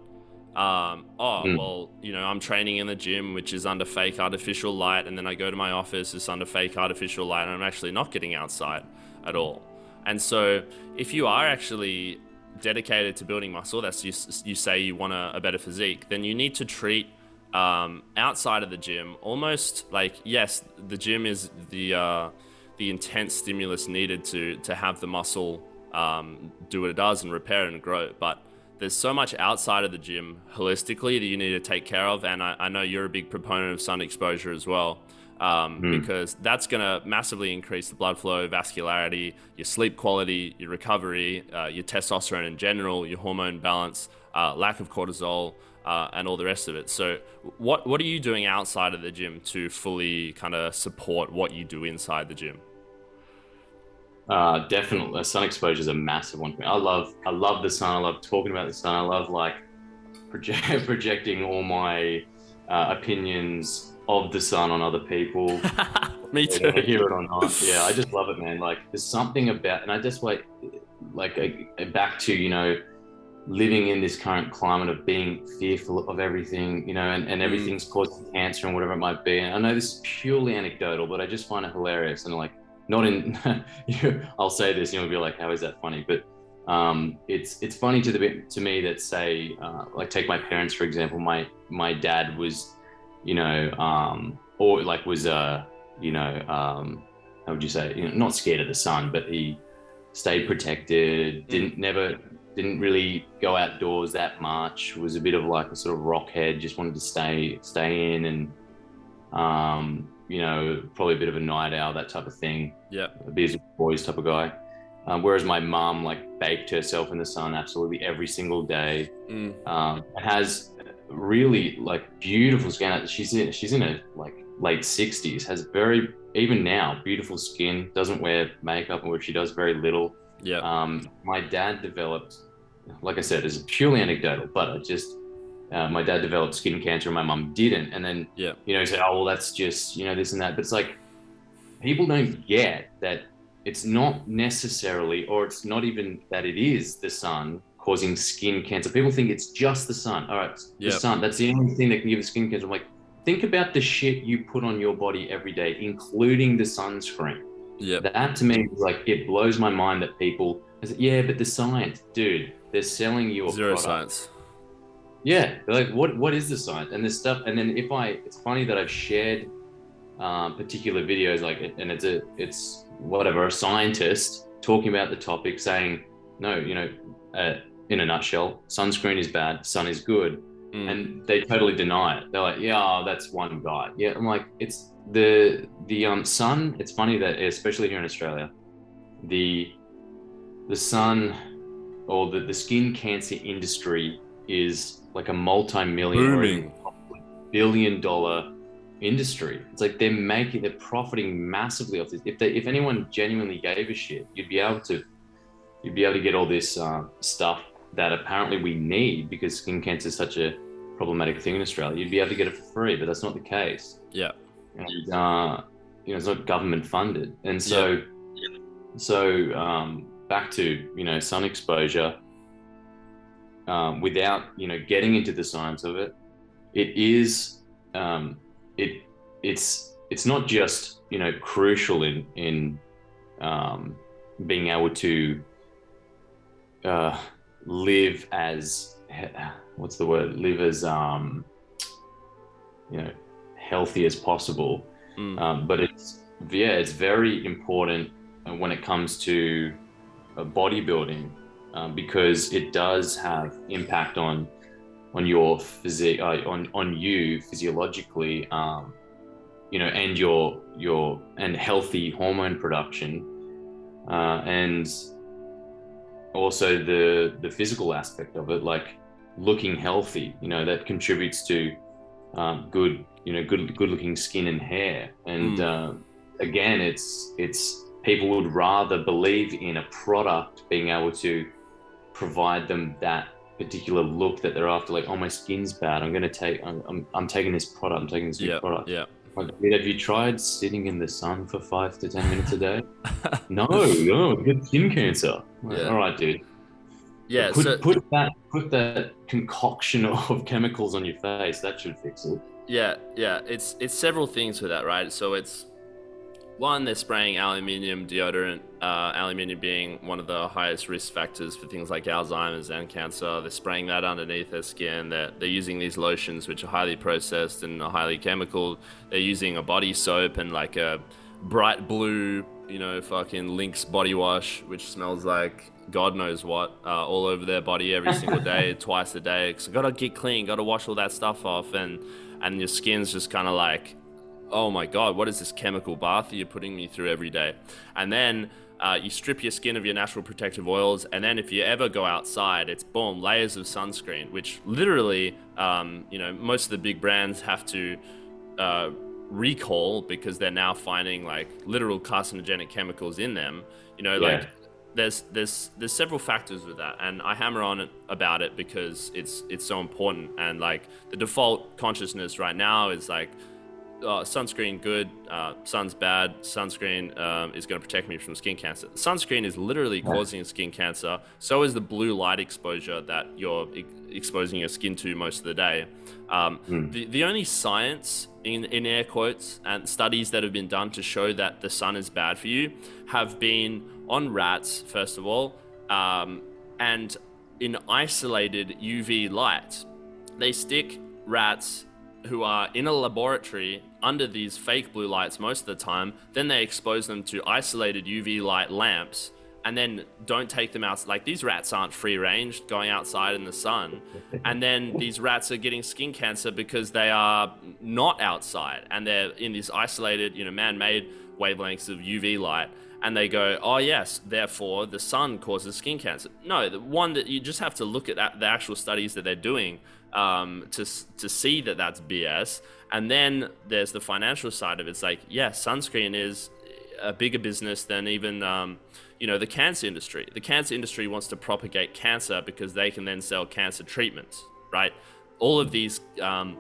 um, oh mm. well you know i'm training in the gym which is under fake artificial light and then i go to my office it's under fake artificial light and i'm actually not getting outside at all and so if you are actually dedicated to building muscle that's you, you say you want a, a better physique then you need to treat um, outside of the gym almost like yes the gym is the uh, the intense stimulus needed to to have the muscle um, do what it does and repair and grow but there's so much outside of the gym holistically that you need to take care of. And I, I know you're a big proponent of sun exposure as well. Um, mm. Because that's going to massively increase the blood flow, vascularity, your sleep quality, your recovery, uh, your testosterone in general, your hormone balance, uh, lack of cortisol, uh, and all the rest of it. So, what what are you doing outside of the gym to fully kind of support what you do inside the gym? Uh, definitely, sun exposure is a massive one for me. I love I love the sun. I love talking about the sun. I love like project, projecting all my uh, opinions of the sun on other people. me too. Hear it or not? Yeah, I just love it, man. Like, there's something about, and I just like, like, back to you know living in this current climate of being fearful of everything, you know, and, and mm. everything's causing cancer and whatever it might be. And I know this is purely anecdotal, but I just find it hilarious. And like, not in, I'll say this, you'll be like, how is that funny? But um, it's it's funny to the to me that say, uh, like, take my parents for example. My my dad was, you know, um, or like was uh, you know, um, how would you say, you know, not scared of the sun, but he stayed protected, mm. didn't never didn't really go outdoors that much. Was a bit of like a sort of rockhead. Just wanted to stay stay in and um, you know probably a bit of a night owl that type of thing. Yeah, a busy boys type of guy. Um, whereas my mum like baked herself in the sun absolutely every single day. Mm. Um, has really like beautiful skin. She's in she's in a like late sixties. Has very even now beautiful skin. Doesn't wear makeup, or if she does, very little. Yeah. Um, my dad developed like I said, it's purely anecdotal, but I just, uh, my dad developed skin cancer and my mum didn't. And then, yeah. you know, he said, oh, well, that's just, you know, this and that. But it's like, people don't get that it's not necessarily, or it's not even that it is the sun causing skin cancer. People think it's just the sun. All right, the sun, that's the only thing that can give skin cancer. I'm like, think about the shit you put on your body every day, including the sunscreen. Yeah. That to me is like, it blows my mind that people, yeah, but the science, dude, they're selling you a zero product. science. Yeah, like what what is the science? And this stuff, and then if I, it's funny that I've shared um, particular videos like, and it's a it's whatever a scientist talking about the topic, saying no, you know, uh, in a nutshell, sunscreen is bad, sun is good, mm. and they totally deny it. They're like, yeah, oh, that's one guy. Yeah, I'm like, it's the the um sun. It's funny that especially here in Australia, the the sun or the, the skin cancer industry is like a multi-million billion dollar industry. It's like they're making they're profiting massively off this. If they if anyone genuinely gave a shit, you'd be able to you'd be able to get all this uh, stuff that apparently we need because skin cancer is such a problematic thing in Australia. You'd be able to get it for free, but that's not the case. Yeah. And uh, you know, it's not government funded, and so yeah. so um, back to you know sun exposure um, without you know getting into the science of it it is um, it it's it's not just you know crucial in in um, being able to uh, live as what's the word live as um, you know healthy as possible mm. um, but it's yeah it's very important when it comes to bodybuilding um, because it does have impact on on your physique uh, on on you physiologically um, you know and your your and healthy hormone production uh, and also the the physical aspect of it like looking healthy you know that contributes to um, good you know good good looking skin and hair and mm. uh, again it's it's people would rather believe in a product being able to provide them that particular look that they're after like oh my skin's bad. I'm going to take I'm, I'm, I'm, taking this product. I'm taking this yeah, product. yeah. Like, have you tried sitting in the sun for five to ten minutes a day? No no get skin cancer. Yeah. all right dude. Yeah put, so, put that put that concoction of chemicals on your face. That should fix it. Yeah yeah. It's it's several things with that right? So it's one, they're spraying aluminium deodorant, uh, aluminium being one of the highest risk factors for things like Alzheimer's and cancer. They're spraying that underneath their skin. They're, they're using these lotions, which are highly processed and highly chemical. They're using a body soap and like a bright blue you know, fucking Lynx body wash, which smells like God knows what, uh, all over their body every single day, twice a day. Cause gotta get clean, gotta wash all that stuff off, and and your skin's just kind of like, oh my God, what is this chemical bath that you're putting me through every day? And then uh, you strip your skin of your natural protective oils, and then if you ever go outside, it's boom, layers of sunscreen, which literally, um, you know, most of the big brands have to uh, recall because they're now finding like literal carcinogenic chemicals in them. You know, yeah. like there's there's there's several factors with that, and I hammer on it about it because it's it's so important. And like the default consciousness right now is like uh, sunscreen good, uh, sun's bad. Sunscreen um, is going to protect me from skin cancer. Sunscreen is literally causing skin cancer. So is the blue light exposure that you're e- exposing your skin to most of the day. Um, mm. the, the only science, in, in air quotes, and studies that have been done to show that the sun is bad for you have been on rats, first of all, um, and in isolated UV light. They stick rats who are in a laboratory under these fake blue lights most of the time. Then they expose them to isolated UV light lamps and then don't take them out. Like these rats aren't free range going outside in the sun. And then these rats are getting skin cancer because they are not outside and they're in these isolated, you know, man made wavelengths of UV light. And they go, oh, yes, therefore the sun causes skin cancer. No, the one that you just have to look at the actual studies that they're doing um, to to see that that's BS. And then there's the financial side of it. It's like, yeah, sunscreen is a bigger business than even um, you know the cancer industry. The cancer industry wants to propagate cancer because they can then sell cancer treatments, right? All of these um,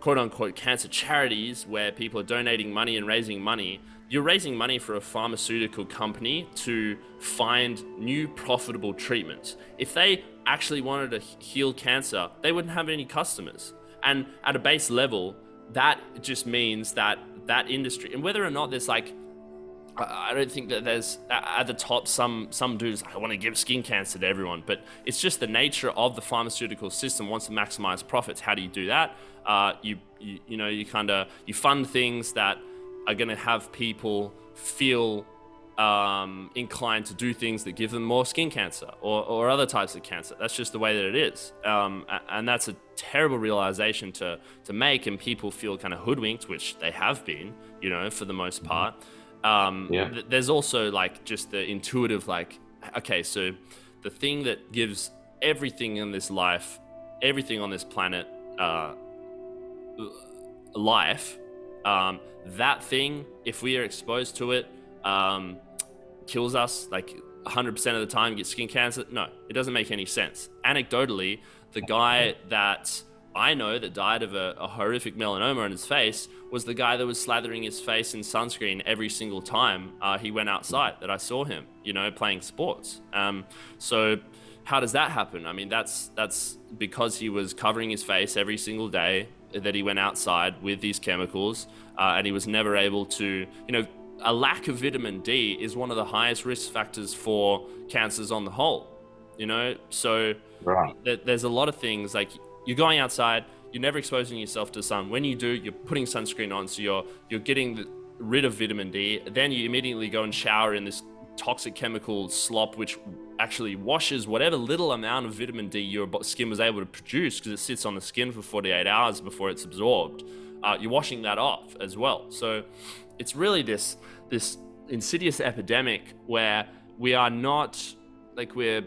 quote unquote cancer charities where people are donating money and raising money. You're raising money for a pharmaceutical company to find new profitable treatments. If they actually wanted to heal cancer, they wouldn't have any customers. And at a base level, that just means that that industry, and whether or not there's like, I don't think that there's at the top some some dudes I want to give skin cancer to everyone, but it's just the nature of the pharmaceutical system wants to maximize profits. How do you do that? Uh, you, you you know you kind of you fund things that are going to have people feel um, inclined to do things that give them more skin cancer or, or other types of cancer. That's just the way that it is. Um, and that's a terrible realization to, to make. And people feel kind of hoodwinked, which they have been, you know, for the most mm-hmm. part. Um, yeah. th- there's also like just the intuitive, like, okay, so the thing that gives everything in this life, everything on this planet, uh, life, um, that thing, if we are exposed to it, um, kills us like 100% of the time, get skin cancer. No, it doesn't make any sense. Anecdotally, the guy that I know that died of a, a, horrific melanoma on his face was the guy that was slathering his face in sunscreen every single time uh, he went outside that I saw him, you know, playing sports. Um, so how does that happen? I mean, that's that's because he was covering his face every single day that he went outside with these chemicals, uh, and he was never able to, you know, a lack of vitamin D is one of the highest risk factors for cancers on the whole. You know, so right. th- there's a lot of things like you're going outside, you're never exposing yourself to sun. When you do, you're putting sunscreen on, so you're you're getting the, rid of vitamin D. Then you immediately go and shower in this toxic chemical slop, which actually washes whatever little amount of vitamin D your skin was able to produce because it sits on the skin for 48 hours before it's absorbed. Uh, you're washing that off as well. So it's really this this insidious epidemic where we are not like we're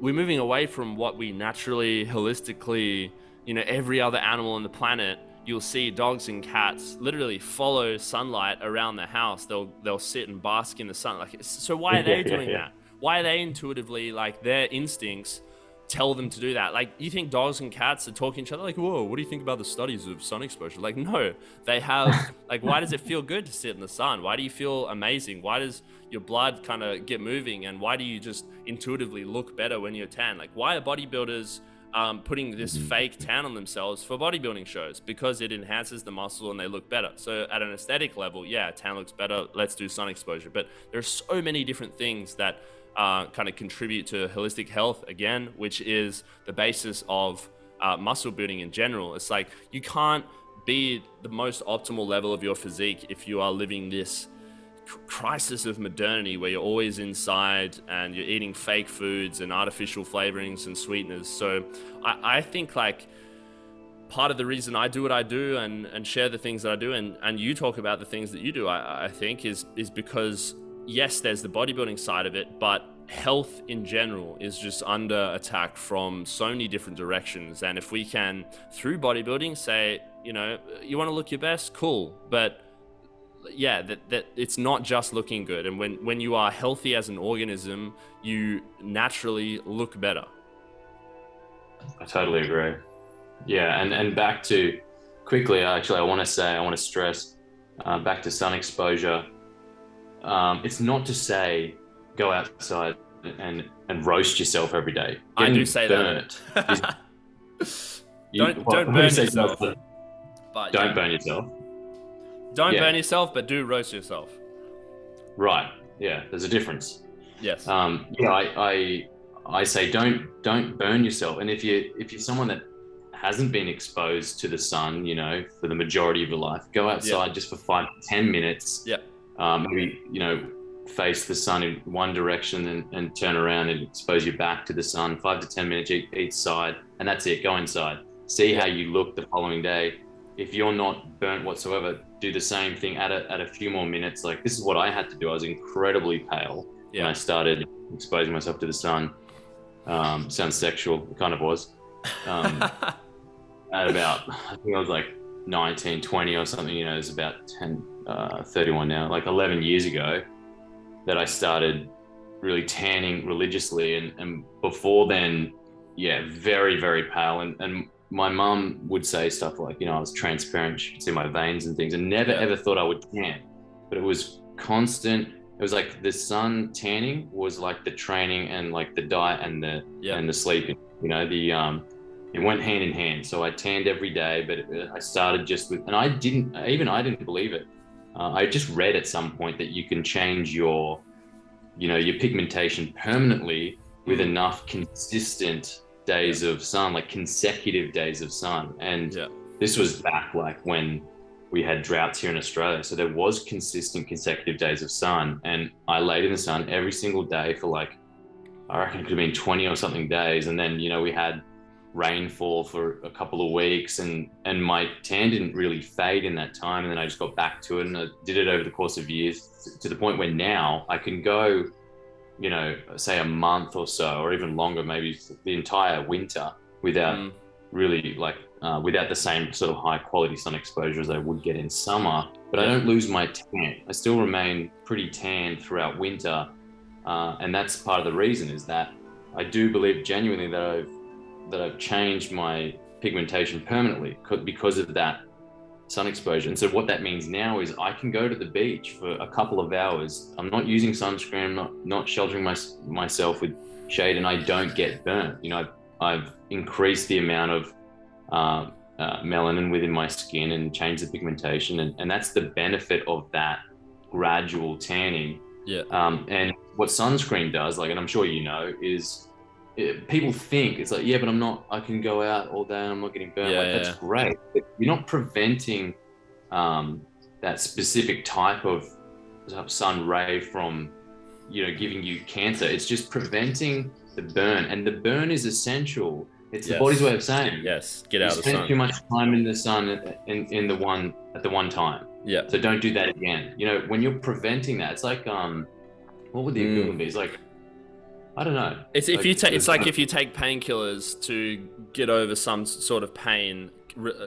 we're moving away from what we naturally holistically you know every other animal on the planet you'll see dogs and cats literally follow sunlight around the house. They'll they'll sit and bask in the sun. Like so why are they doing that? Why are they intuitively like their instincts tell them to do that. Like, you think dogs and cats are talking to each other? Like, whoa, what do you think about the studies of sun exposure? Like, no, they have, like, why does it feel good to sit in the sun? Why do you feel amazing? Why does your blood kind of get moving? And why do you just intuitively look better when you're tan? Like, why are bodybuilders um, putting this mm-hmm. fake tan on themselves for bodybuilding shows? Because it enhances the muscle and they look better. So, at an aesthetic level, yeah, tan looks better. Let's do sun exposure. But there are so many different things that uh, kind of contribute to holistic health again, which is the basis of uh, muscle building in general. It's like you can't be the most optimal level of your physique if you are living this crisis of modernity where you're always inside and you're eating fake foods and artificial flavorings and sweeteners. So I, I think like part of the reason I do what I do and, and share the things that I do and, and you talk about the things that you do, I, I think is is because yes, there's the bodybuilding side of it, but health in general is just under attack from so many different directions. And if we can, through bodybuilding, say, you know, you want to look your best, cool. But yeah, that, that it's not just looking good. And when, when you are healthy as an organism, you naturally look better. I totally agree. Yeah. And, and back to quickly, actually, I want to say, I want to stress uh, back to sun exposure. Um, it's not to say go outside and and roast yourself every day. Getting I do say that. Is, you, don't well, don't burn yourself. But, don't yeah. burn yourself. Don't yeah. burn yourself, but do roast yourself. Right. Yeah. There's a difference. Yes. Um, yeah. I, I I say don't don't burn yourself. And if you if you're someone that hasn't been exposed to the sun, you know, for the majority of your life, go outside yeah. just for five to ten minutes. Yeah. Um, maybe you know face the sun in one direction and, and turn around and expose your back to the sun, five to 10 minutes each side, and that's it. Go inside. See how you look the following day. If you're not burnt whatsoever, do the same thing at a, at a few more minutes. Like this is what I had to do. I was incredibly pale yeah. when I started exposing myself to the sun. Um, sounds sexual. It kind of was. Um, at about, I think I was like 19, 20 or something, you know, it was about 10, uh, 31 now, like 11 years ago that I started really tanning religiously. And, and before then, yeah, very, very pale. And, and my mum would say stuff like, you know, I was transparent. She could see my veins and things and never, yeah. ever thought I would tan. But it was constant. It was like the sun tanning was like the training and like the diet and the yeah. and the sleeping. You know, the um, it went hand in hand. So I tanned every day, but I started just with, and I didn't even I didn't believe it. Uh, I just read at some point that you can change your, you know, your pigmentation permanently with hmm. enough consistent days of sun, like consecutive days of sun. And yeah. this was back like when we had droughts here in Australia. So there was consistent consecutive days of sun. And I laid in the sun every single day for like, I reckon it could have been 20 or something days. And then, you know, we had rainfall for a couple of weeks and and my tan didn't really fade in that time and then I just got back to it and I did it over the course of years to the point where now I can go you know say a month or so or even longer maybe the entire winter without mm. really like uh, without the same sort of high quality sun exposure as I would get in summer but I don't lose my tan I still remain pretty tan throughout winter uh, and that's part of the reason is that I do believe genuinely that I've that I've changed my pigmentation permanently because of that sun exposure. And so what that means now is I can go to the beach for a couple of hours. I'm not using sunscreen, not not sheltering my, myself with shade, and I don't get burnt. You know, I've, I've increased the amount of uh, uh, melanin within my skin and changed the pigmentation, and, and that's the benefit of that gradual tanning. Yeah. Um, and what sunscreen does, like, and I'm sure you know, is it, people think it's like, yeah, but I'm not. I can go out all day and I'm not getting burnt. Yeah, like, yeah. That's great. But you're not preventing um, that specific type of sun ray from, you know, giving you cancer. It's just preventing the burn, and the burn is essential. It's yes. the body's way of saying, yes, get out of the sun. Too much time in the sun in, in the one at the one time. Yeah. So don't do that again. You know, when you're preventing that, it's like um, what would the mm. equivalent be? It's like I don't know. It's if like, you take. It's like if you take painkillers to get over some sort of pain,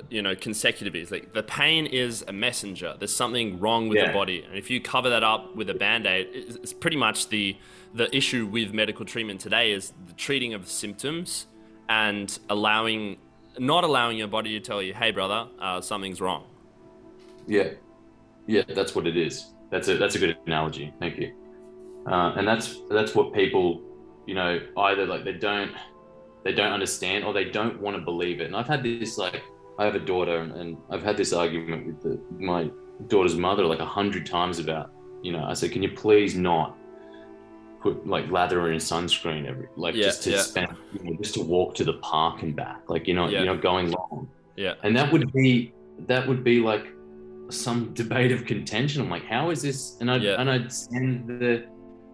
you know, consecutively. Like the pain is a messenger. There's something wrong with yeah. the body, and if you cover that up with a band-aid, it's pretty much the the issue with medical treatment today is the treating of symptoms and allowing, not allowing your body to tell you, "Hey, brother, uh, something's wrong." Yeah, yeah, that's what it is. That's a that's a good analogy. Thank you. Uh, and that's that's what people you know, either like they don't they don't understand or they don't want to believe it. And I've had this like I have a daughter and, and I've had this argument with the, my daughter's mother like a hundred times about, you know, I said, can you please not put like lather in sunscreen every like yeah, just to yeah. spend you know, just to walk to the park and back. Like, you know, yeah. you're not going long. Yeah. And that would be that would be like some debate of contention. I'm like, how is this? And I'd, Yeah. and I'd send the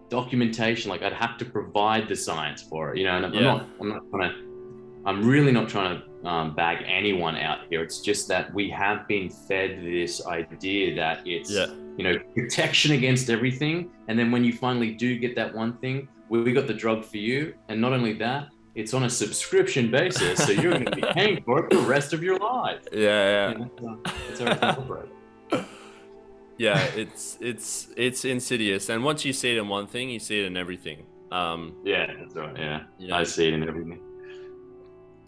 documentation. Like I'd have to provide the science for it, you know. And I'm Yeah. not, I'm not trying to, I'm really not trying to um, bag anyone out here. It's just that we have been fed this idea that it's, Yeah. you know, protection against everything. And then when you finally do get that one thing, we, we got the drug for you. And not only that, it's on a subscription basis, so you're going to be paying for it the rest of your life. Yeah, yeah. You know, everything operates. Yeah it's it's it's insidious. And once you see it in one thing you see it in everything. Um Yeah, that's right. Yeah, you know, I see it in everything.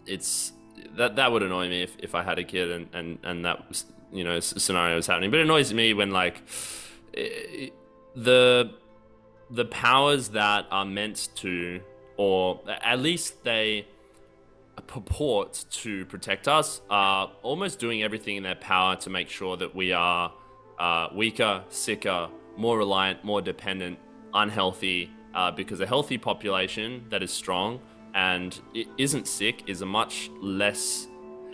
it's that that would annoy me if, if i had a kid and and and that was, you know scenario was happening. But it annoys me when like i the the powers that are meant to or at least they purport to protect us are almost doing everything in their power to make sure that we are uh, weaker, sicker, more reliant, more dependent, unhealthy. Uh, because a healthy population that is strong and isn't sick is a much less.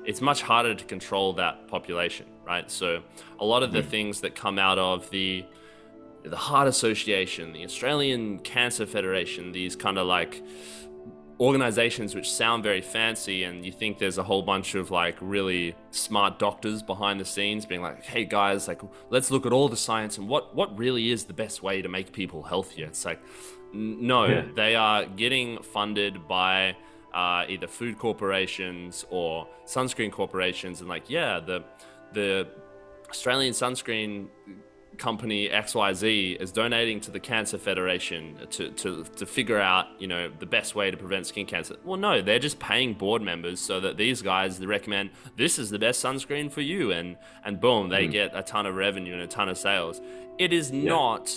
It's much harder to control that population, right? So a lot of the things that come out of the the Heart Association, the Australian Cancer Federation, these kind of like organizations which sound very fancy and you think there's a whole bunch of like really smart doctors behind the scenes being like hey guys like let's look at all the science and what what really is the best way to make people healthier it's like no Yeah. they are getting funded by uh, either food corporations or sunscreen corporations and like yeah the the Australian sunscreen company XYZ is donating to the Cancer Federation to, to, to figure out, you know, the best way to prevent skin cancer. Well, no, they're just paying board members so that these guys they recommend this is the best sunscreen for you and and boom, they get a ton of revenue and a ton of sales. It is not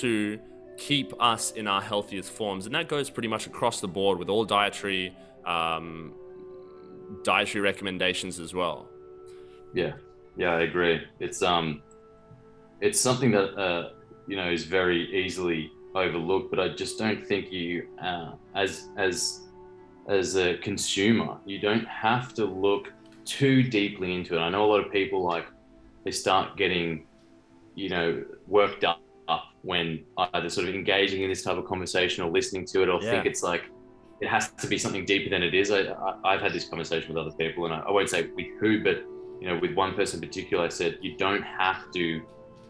to keep us in our healthiest forms. And that goes pretty much across the board with all dietary um, dietary recommendations as well. Yeah, yeah, I agree. It's um, it's something that uh, you know is very easily overlooked, but I just don't think you, uh, as as as a consumer, you don't have to look too deeply into it. I know a lot of people like they start getting, you know, worked up when either sort of engaging in this type of conversation or listening to it, or think it's like it has to be something deeper than it is. I, I've had this conversation with other people, and I, I won't say with who, but you know, with one person in particular, I said you don't have to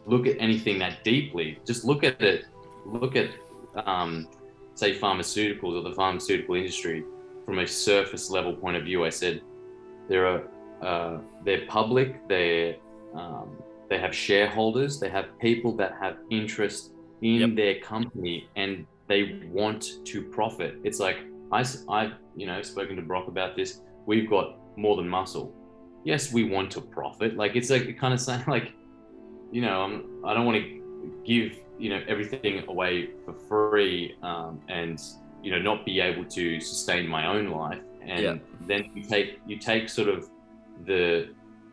look at anything that deeply. Just look at it. Look at, um, say, pharmaceuticals or the pharmaceutical industry from a surface level point of view. I said there are uh, they're public. They're um, they have shareholders. They have people that have interest in Yep. their company and they want to profit. It's like i've you know spoken to Brock about this. We've got more than muscle. Yes, we want to profit. Like it's like kind of saying like, you know, I'm, I don't want to give you know everything away for free um, and you know not be able to sustain my own life. And Yeah. then you take you take sort of the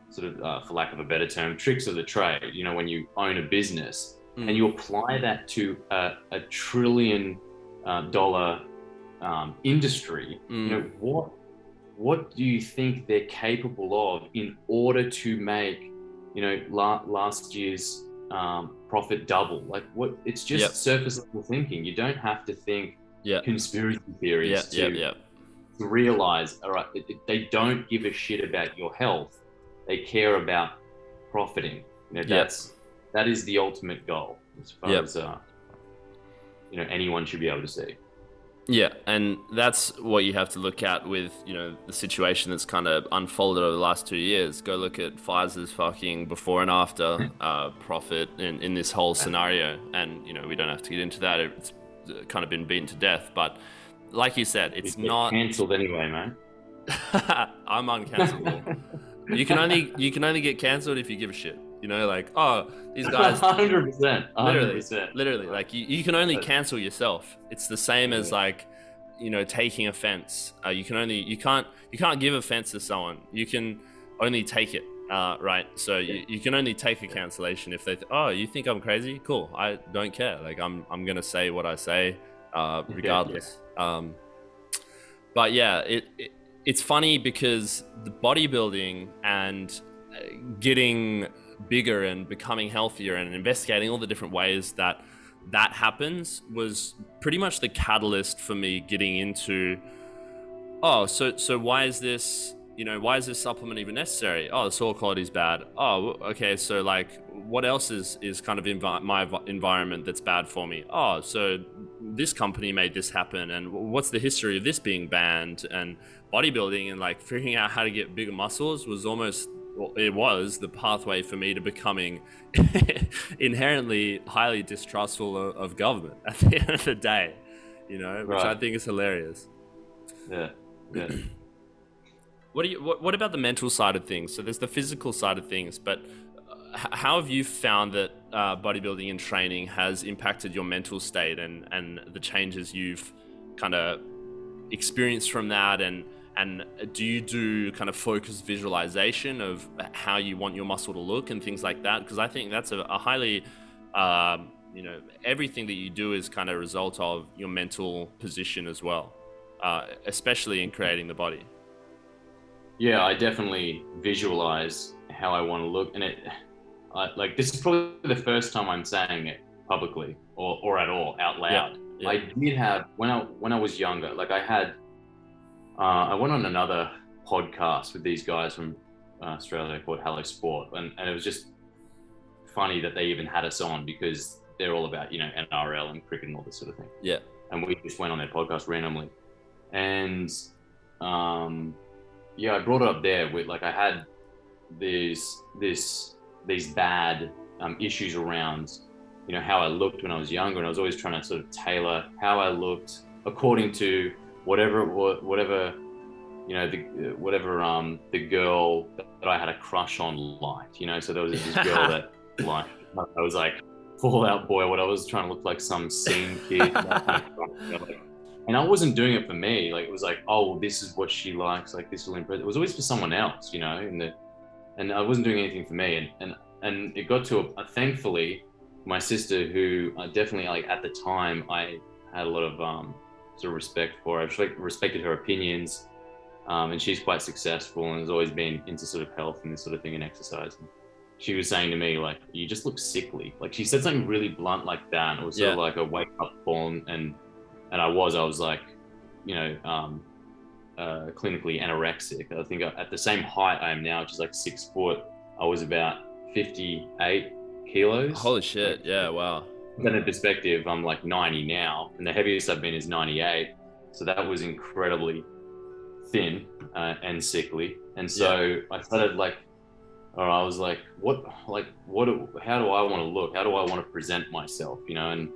sort of uh, for lack of a better term tricks of the trade. You know, when you own a business Mm. and you apply that to a, a trillion uh, dollar um, industry, Mm. you know what what do you think they're capable of in order to make you know la- last year's um, profit double? Like what? It's just Yep. surface level thinking. You don't have to think Yeah. conspiracy theories Yeah, to, to realize. All right, they don't give a shit about your health. They care about profiting. You know, Yep. that's that is the ultimate goal as far Yep. as uh, you know anyone should be able to see. Yeah, and that's what you have to look at with you know the situation that's kind of unfolded over the last two years. Go look at Pfizer's fucking before and after uh, profit in, in this whole scenario, and you know we don't have to get into that. It's uh, kind of been beaten to death, but like you said, it's not. cancelled anyway, man. I'm uncancelable. you can only you can only get cancelled if you give a shit. You know, like oh these guys hundred percent, literally, literally, like you, you can only cancel yourself. It's the same as like, you know, taking offense. Uh, you can only you can't you can't give offense to someone. You can only take it. Uh, right. So you, you can only take a cancellation if they. Th- oh, you think I'm crazy? Cool. I don't care. Like I'm I'm gonna say what I say, uh, yeah. regardless. Um, but yeah, it, it it's funny because the bodybuilding and uh, getting bigger and becoming healthier and investigating all the different ways that that happens was pretty much the catalyst for me getting into oh so so why is this you know why is this supplement even necessary? Oh the soil quality is bad. Oh okay so like what else is is kind of envi- my environment that's bad for me? Oh so this company made this happen and what's the history of this being banned? And bodybuilding and like figuring out how to get bigger muscles was almost well, it was the pathway for me to becoming inherently highly distrustful of, of, government at the end of the day, you know, which right. I think is hilarious. Yeah. Yeah. what do you what, what about the mental side of things? So there's the physical side of things, but uh, how have you found that uh, bodybuilding and training has impacted your mental state and and the changes you've kind of experienced from that and and do you do kind of focused visualization of how you want your muscle to look and things like that? Because I think that's a, a highly, um, you know, everything that you do is kind of a result of your mental position as well, uh, especially in creating the body. Yeah, I definitely visualize how I want to look, and it, uh, like this is probably the first time I'm saying it publicly or, or at all out loud. Yeah, yeah. I did have when I when I was younger, like I had uh, I went on another podcast with these guys from uh, Australia called Hello Sport, and, and it was just funny that they even had us on because they're all about you know NRL and cricket and all this sort of thing. Yeah. And we just went on their podcast randomly, and um, yeah, I brought it up there with like I had these this these bad um, issues around you know how I looked when I was younger, and I was always trying to sort of tailor how I looked according to whatever whatever you know the whatever um the girl that I had a crush on liked you know? So there was this girl that like I was like Fall Out Boy what I was trying to look like some scene kid and I wasn't doing it for me like it was like oh this is what she likes like this will impress it was always for someone else you know? And the and I wasn't doing anything for me and and and it got to a, thankfully my sister who uh, definitely like at the time I had a lot of um of respect for her. I've respected her opinions, um, and she's quite successful and has always been into sort of health and this sort of thing and exercise. And she was saying to me like, "You just look sickly." Like she said something really blunt like that. And it was sort yeah. of like a wake up call, and and I was I was like, you know, um, uh, clinically anorexic. I think at the same height I am now, which is like six foot, I was about fifty eight kilos. Holy shit! Yeah, wow then in perspective, I'm like 90 now, and the heaviest I've been is 98. So that was incredibly thin uh, and sickly. And so yeah. I started like, or I was like, what, like, what, how do I want to look? How do I want to present myself? You know, and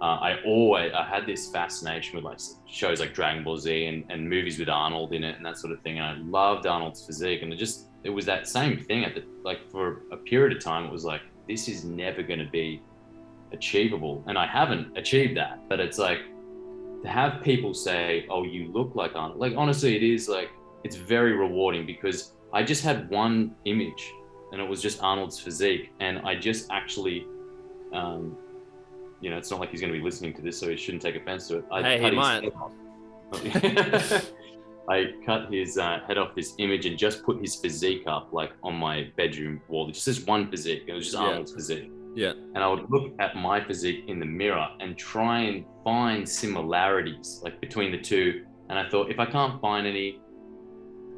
uh, I always, I had this fascination with like shows like Dragon Ball Z and, and movies with Arnold in it and that sort of thing. And I loved Arnold's physique. And it just, it was that same thing at the, like for a period of time, it was like, this is never going to be achievable. And I haven't achieved that, but it's like to have people say, "Oh, you look like Arnold." Like honestly, it is like it's very rewarding because I just had one image, and it was just Arnold's physique, and I just actually, um, you know, it's not like he's going to be listening to this, so he shouldn't take offense to it. I hey, he might. I cut his uh, head off this image and just put his physique up, like on my bedroom wall. It's Just this one physique. It was just yeah. Arnold's physique. Yeah. And I would look at my physique in the mirror and try and find similarities like between the two. And I thought if I can't find any,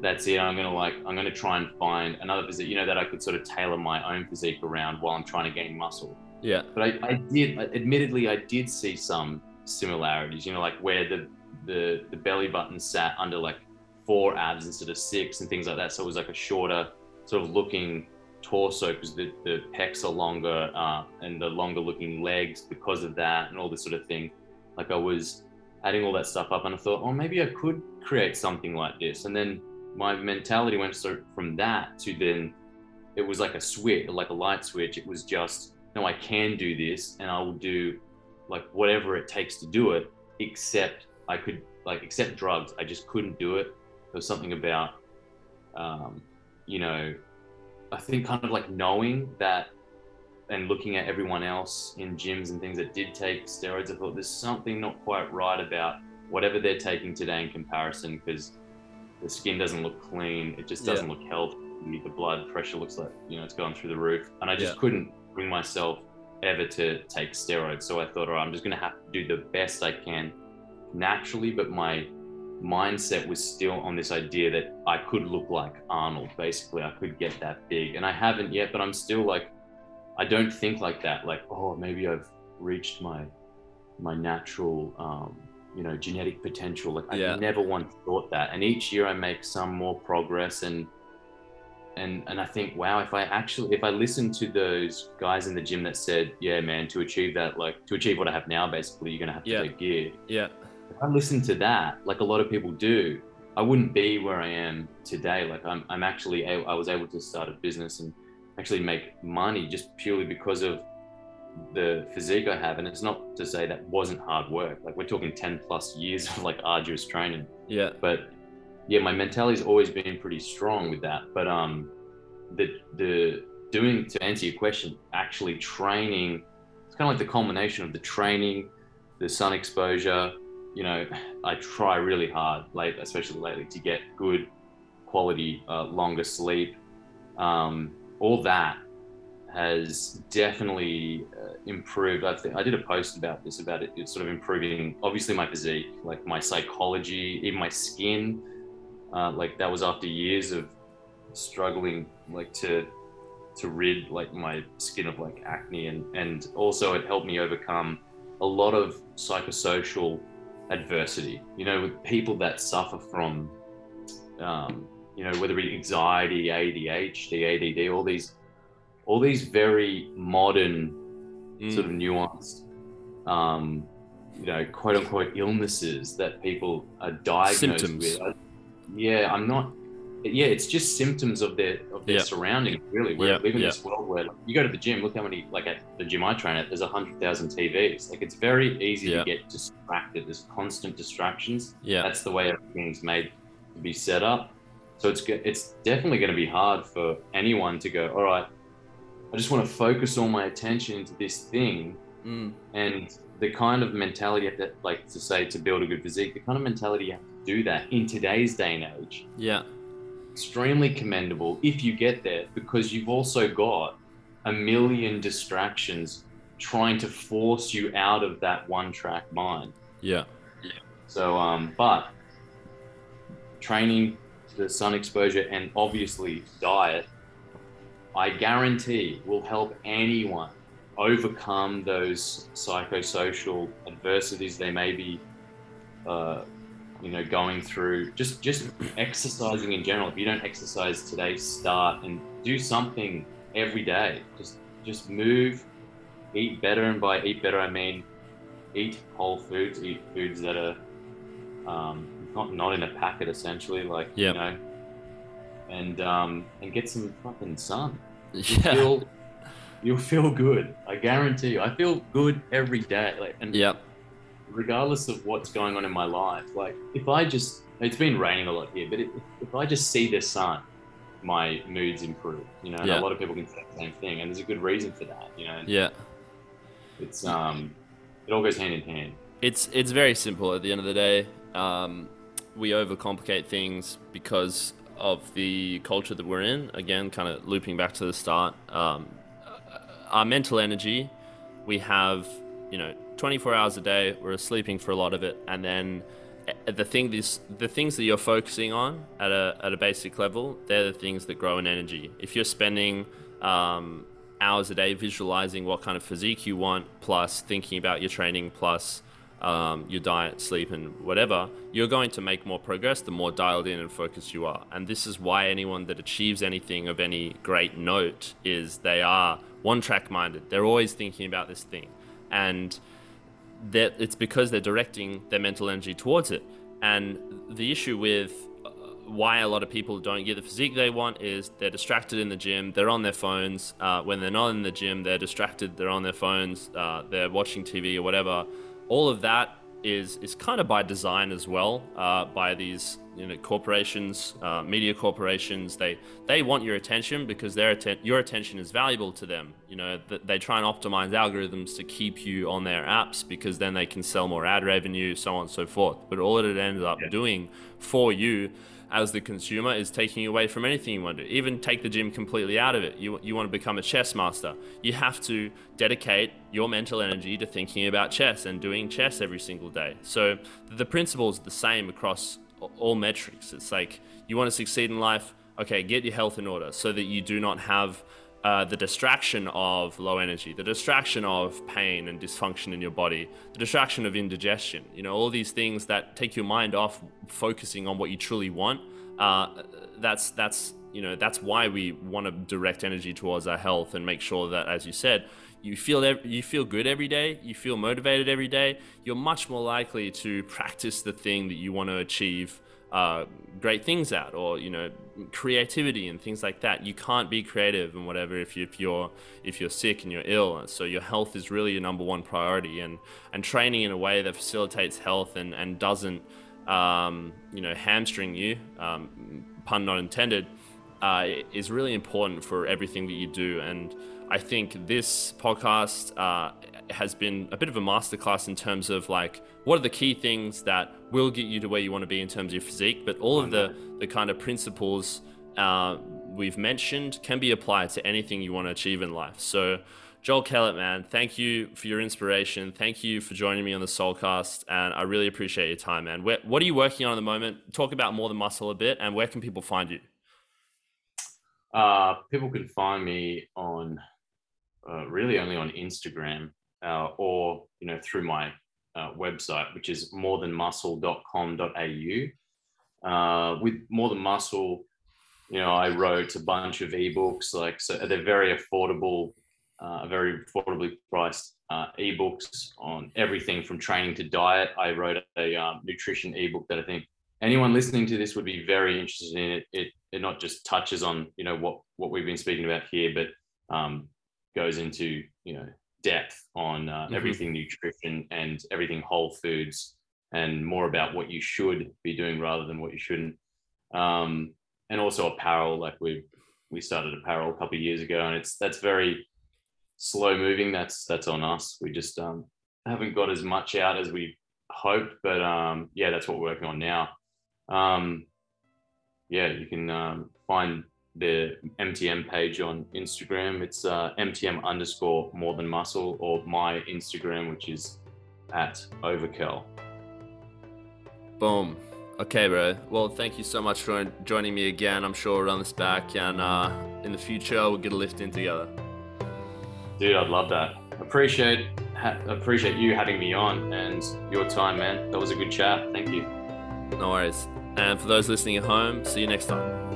that's it. I'm gonna like I'm gonna try and find another physique, you know, that I could sort of tailor my own physique around while I'm trying to gain muscle. Yeah. But I, I did admittedly I did see some similarities, you know, like where the the the belly button sat under like four abs instead of six and things like that. So it was like a shorter sort of looking torso because the, the pecs are longer uh, and the longer looking legs because of that and all this sort of thing. Like I was adding all that stuff up and I thought, oh, maybe I could create something like this. And then my mentality went from that to then it was like a switch, like a light switch. It was just, no, I can do this and I will do like whatever it takes to do it, except I could like accept drugs. I just couldn't do it. There was something about, um, you know, I think kind of like knowing that and looking at everyone else in gyms and things that did take steroids, I thought there's something not quite right about whatever they're taking today in comparison because the skin doesn't look clean, it just doesn't yeah. look healthy. the, blood pressure looks like you know it's going through the roof, and I just Yeah. couldn't bring myself ever to take steroids. So I thought, all right, I'm just gonna have to do the best I can naturally, but my mindset was still on this idea that I could look like Arnold. Basically, I could get that big, and I haven't yet, but I'm still like, I don't think like that. Like, oh, maybe I've reached my my natural, um, you know, genetic potential. Like, I Yeah. never once thought that. And each year, I make some more progress, and and and I think, wow, if I actually if I listen to those guys in the gym that said, yeah, man, to achieve that, like to achieve what I have now, basically, you're gonna have to Yeah. take gear Yeah. If I listened to that, like a lot of people do, I wouldn't be where I am today. Like I'm, I'm actually, I was able to start a business and actually make money just purely because of the physique I have. And it's not to say that wasn't hard work. Like we're talking 10 plus years of like arduous training. Yeah. But yeah, my mentality's always been pretty strong with that. But um, the the doing to answer your question, actually training, it's kind of like the culmination of the training, the sun exposure. You know, I try really hard, late, especially lately, to get good quality, uh, longer sleep. Um, all that has definitely uh, improved. I, think I did a post about this, about it, it's sort of improving, obviously, my physique, like my psychology, even my skin. Uh, like that was after years of struggling, like to to rid like my skin of like acne, and and also it helped me overcome a lot of psychosocial adversity. You know, with people that suffer from, um, you know, whether it be anxiety, ADHD, ADD, all these, all these very modern Mm. sort of nuanced, um, you know, quote unquote illnesses that people are diagnosed Symptoms. with. I- yeah, I'm not. Yeah, it's just symptoms of their of their Yeah. surroundings. Really, we Yeah, live in yeah. this world where like, you go to the gym. Look how many like at the gym I train at. There's a hundred thousand TVs. Like it's very easy to get distracted. There's constant distractions. Yeah. That's the way everything's made to be set up. So it's it's definitely going to be hard for anyone to go. All right, I just want to focus all my attention into this thing Mm. and the kind of mentality that like to say to build a good physique the kind of mentality you have to do that in today's day and age Yeah. Extremely commendable if you get there because you've also got a million distractions trying to force you out of that one track mind Yeah. so um but training the sun exposure and obviously diet i guarantee will help anyone overcome those psychosocial adversities they may be uh, you know going through just just exercising in general if you don't exercise today start and do something every day just just move eat better and by eat better i mean eat whole foods eat foods that are um, not not in a packet essentially like Yep. you know and um and get some fucking sun you Yeah. feel you'll feel good i guarantee you i feel good every day like and Yeah. Regardless of what's going on in my life like if i just it's been raining a lot here but if, if i just see the sun my moods improve you know and Yeah. a lot of people can say the same thing and there's a good reason for that you know Yeah. it's um it all goes hand in hand It's it's very simple at the end of the day. Um, we overcomplicate things because of the culture that we're in. Again, kind of looping back to the start. Um, our mental energy, we have, you know, 24 hours a day. We're sleeping for a lot of it, and then uh, the thing this the things that you're focusing on at a at a basic level, they're the things that grow in energy. If you're spending um, hours a day visualizing what kind of physique you want, plus thinking about your training, plus um, your diet, sleep, and whatever, you're going to make more progress the more dialed in and focused you are. And this is why anyone that achieves anything of any great note is they are one track minded. They're always thinking about this thing. And that it's because they're directing their mental energy towards it. And the issue with uh, why a lot of people don't get the physique they want is they're distracted in the gym, they're on their phones. Uh, when they're not in the gym, they're distracted, they're on their phones, uh, they're watching TV or whatever. All of that is is kind of by design as well, uh, by these you know corporations, uh, media corporations. They they want your attention because their atten- your attention is valuable to them. You know th- they try and optimize algorithms to keep you on their apps because then they can sell more ad revenue, so on and so forth. But all it ends up Yeah. doing for you as the consumer is taking away from anything you want to do. Even take the gym completely out of it. You, you want to become a chess master. You have to dedicate your mental energy to thinking about chess and doing chess every single day. So the principle is the same across all metrics. It's like you want to succeed in life, okay, get your health in order so that you do not have uh, the distraction of low energy, the distraction of pain and dysfunction in your body, the distraction of indigestion, you know, all these things that take your mind off focusing on what you truly want. Uh, that's that's you know that's why we want to direct energy towards our health and make sure that, as you said, you feel you feel good every day, you feel motivated every day. You're much more likely to practice the thing that you want to achieve uh, great things at or you know creativity and things like that. You can't be creative and whatever if, you, if you're if you're sick and you're ill. So your health is really your number one priority and and training in a way that facilitates health and and doesn't um, you know hamstring you um, pun not intended uh, is really important for everything that you do. And I think this podcast uh, has been a bit of a masterclass in terms of like what are the key things that will get you to where you want to be in terms of your physique, but all of the the kind of principles uh, we've mentioned can be applied to anything you want to achieve in life. So. Joel Kellett, man, thank you for your inspiration. Thank you for joining me on the Soulcast, and I really appreciate your time, man. Where, what are you working on at the moment? Talk about more than muscle a bit, and where can people find you? Uh, people can find me on uh, really only on Instagram uh, or you know through my uh, website, which is morethanmuscle.com.au. Uh, with More Than Muscle, you know, I wrote a bunch of ebooks. Like, so they're very affordable, uh, very affordably priced uh, ebooks on everything from training to diet. I wrote a um, nutrition ebook that I think anyone listening to this would be very interested in. It, it it not just touches on you know what what we've been speaking about here, but um, goes into you know depth on uh, mm-hmm. everything nutrition and everything whole foods and more about what you should be doing rather than what you shouldn't. Um, and also apparel like we we started apparel a couple of years ago and it's that's very slow moving that's that's on us. We just um, haven't got as much out as we hoped but um, yeah that's what we're working on now. Um, yeah you can um, find the MTM page on Instagram. It's uh, MTM underscore more than muscle, or my Instagram, which is at overkill. Boom. Okay, bro. Well, thank you so much for joining me again. I'm sure we'll run this back, and uh, in the future, we'll get a lift in together. Dude, I'd love that. Appreciate ha- appreciate you having me on and your time, man. That was a good chat. Thank you. No worries. And for those listening at home, see you next time.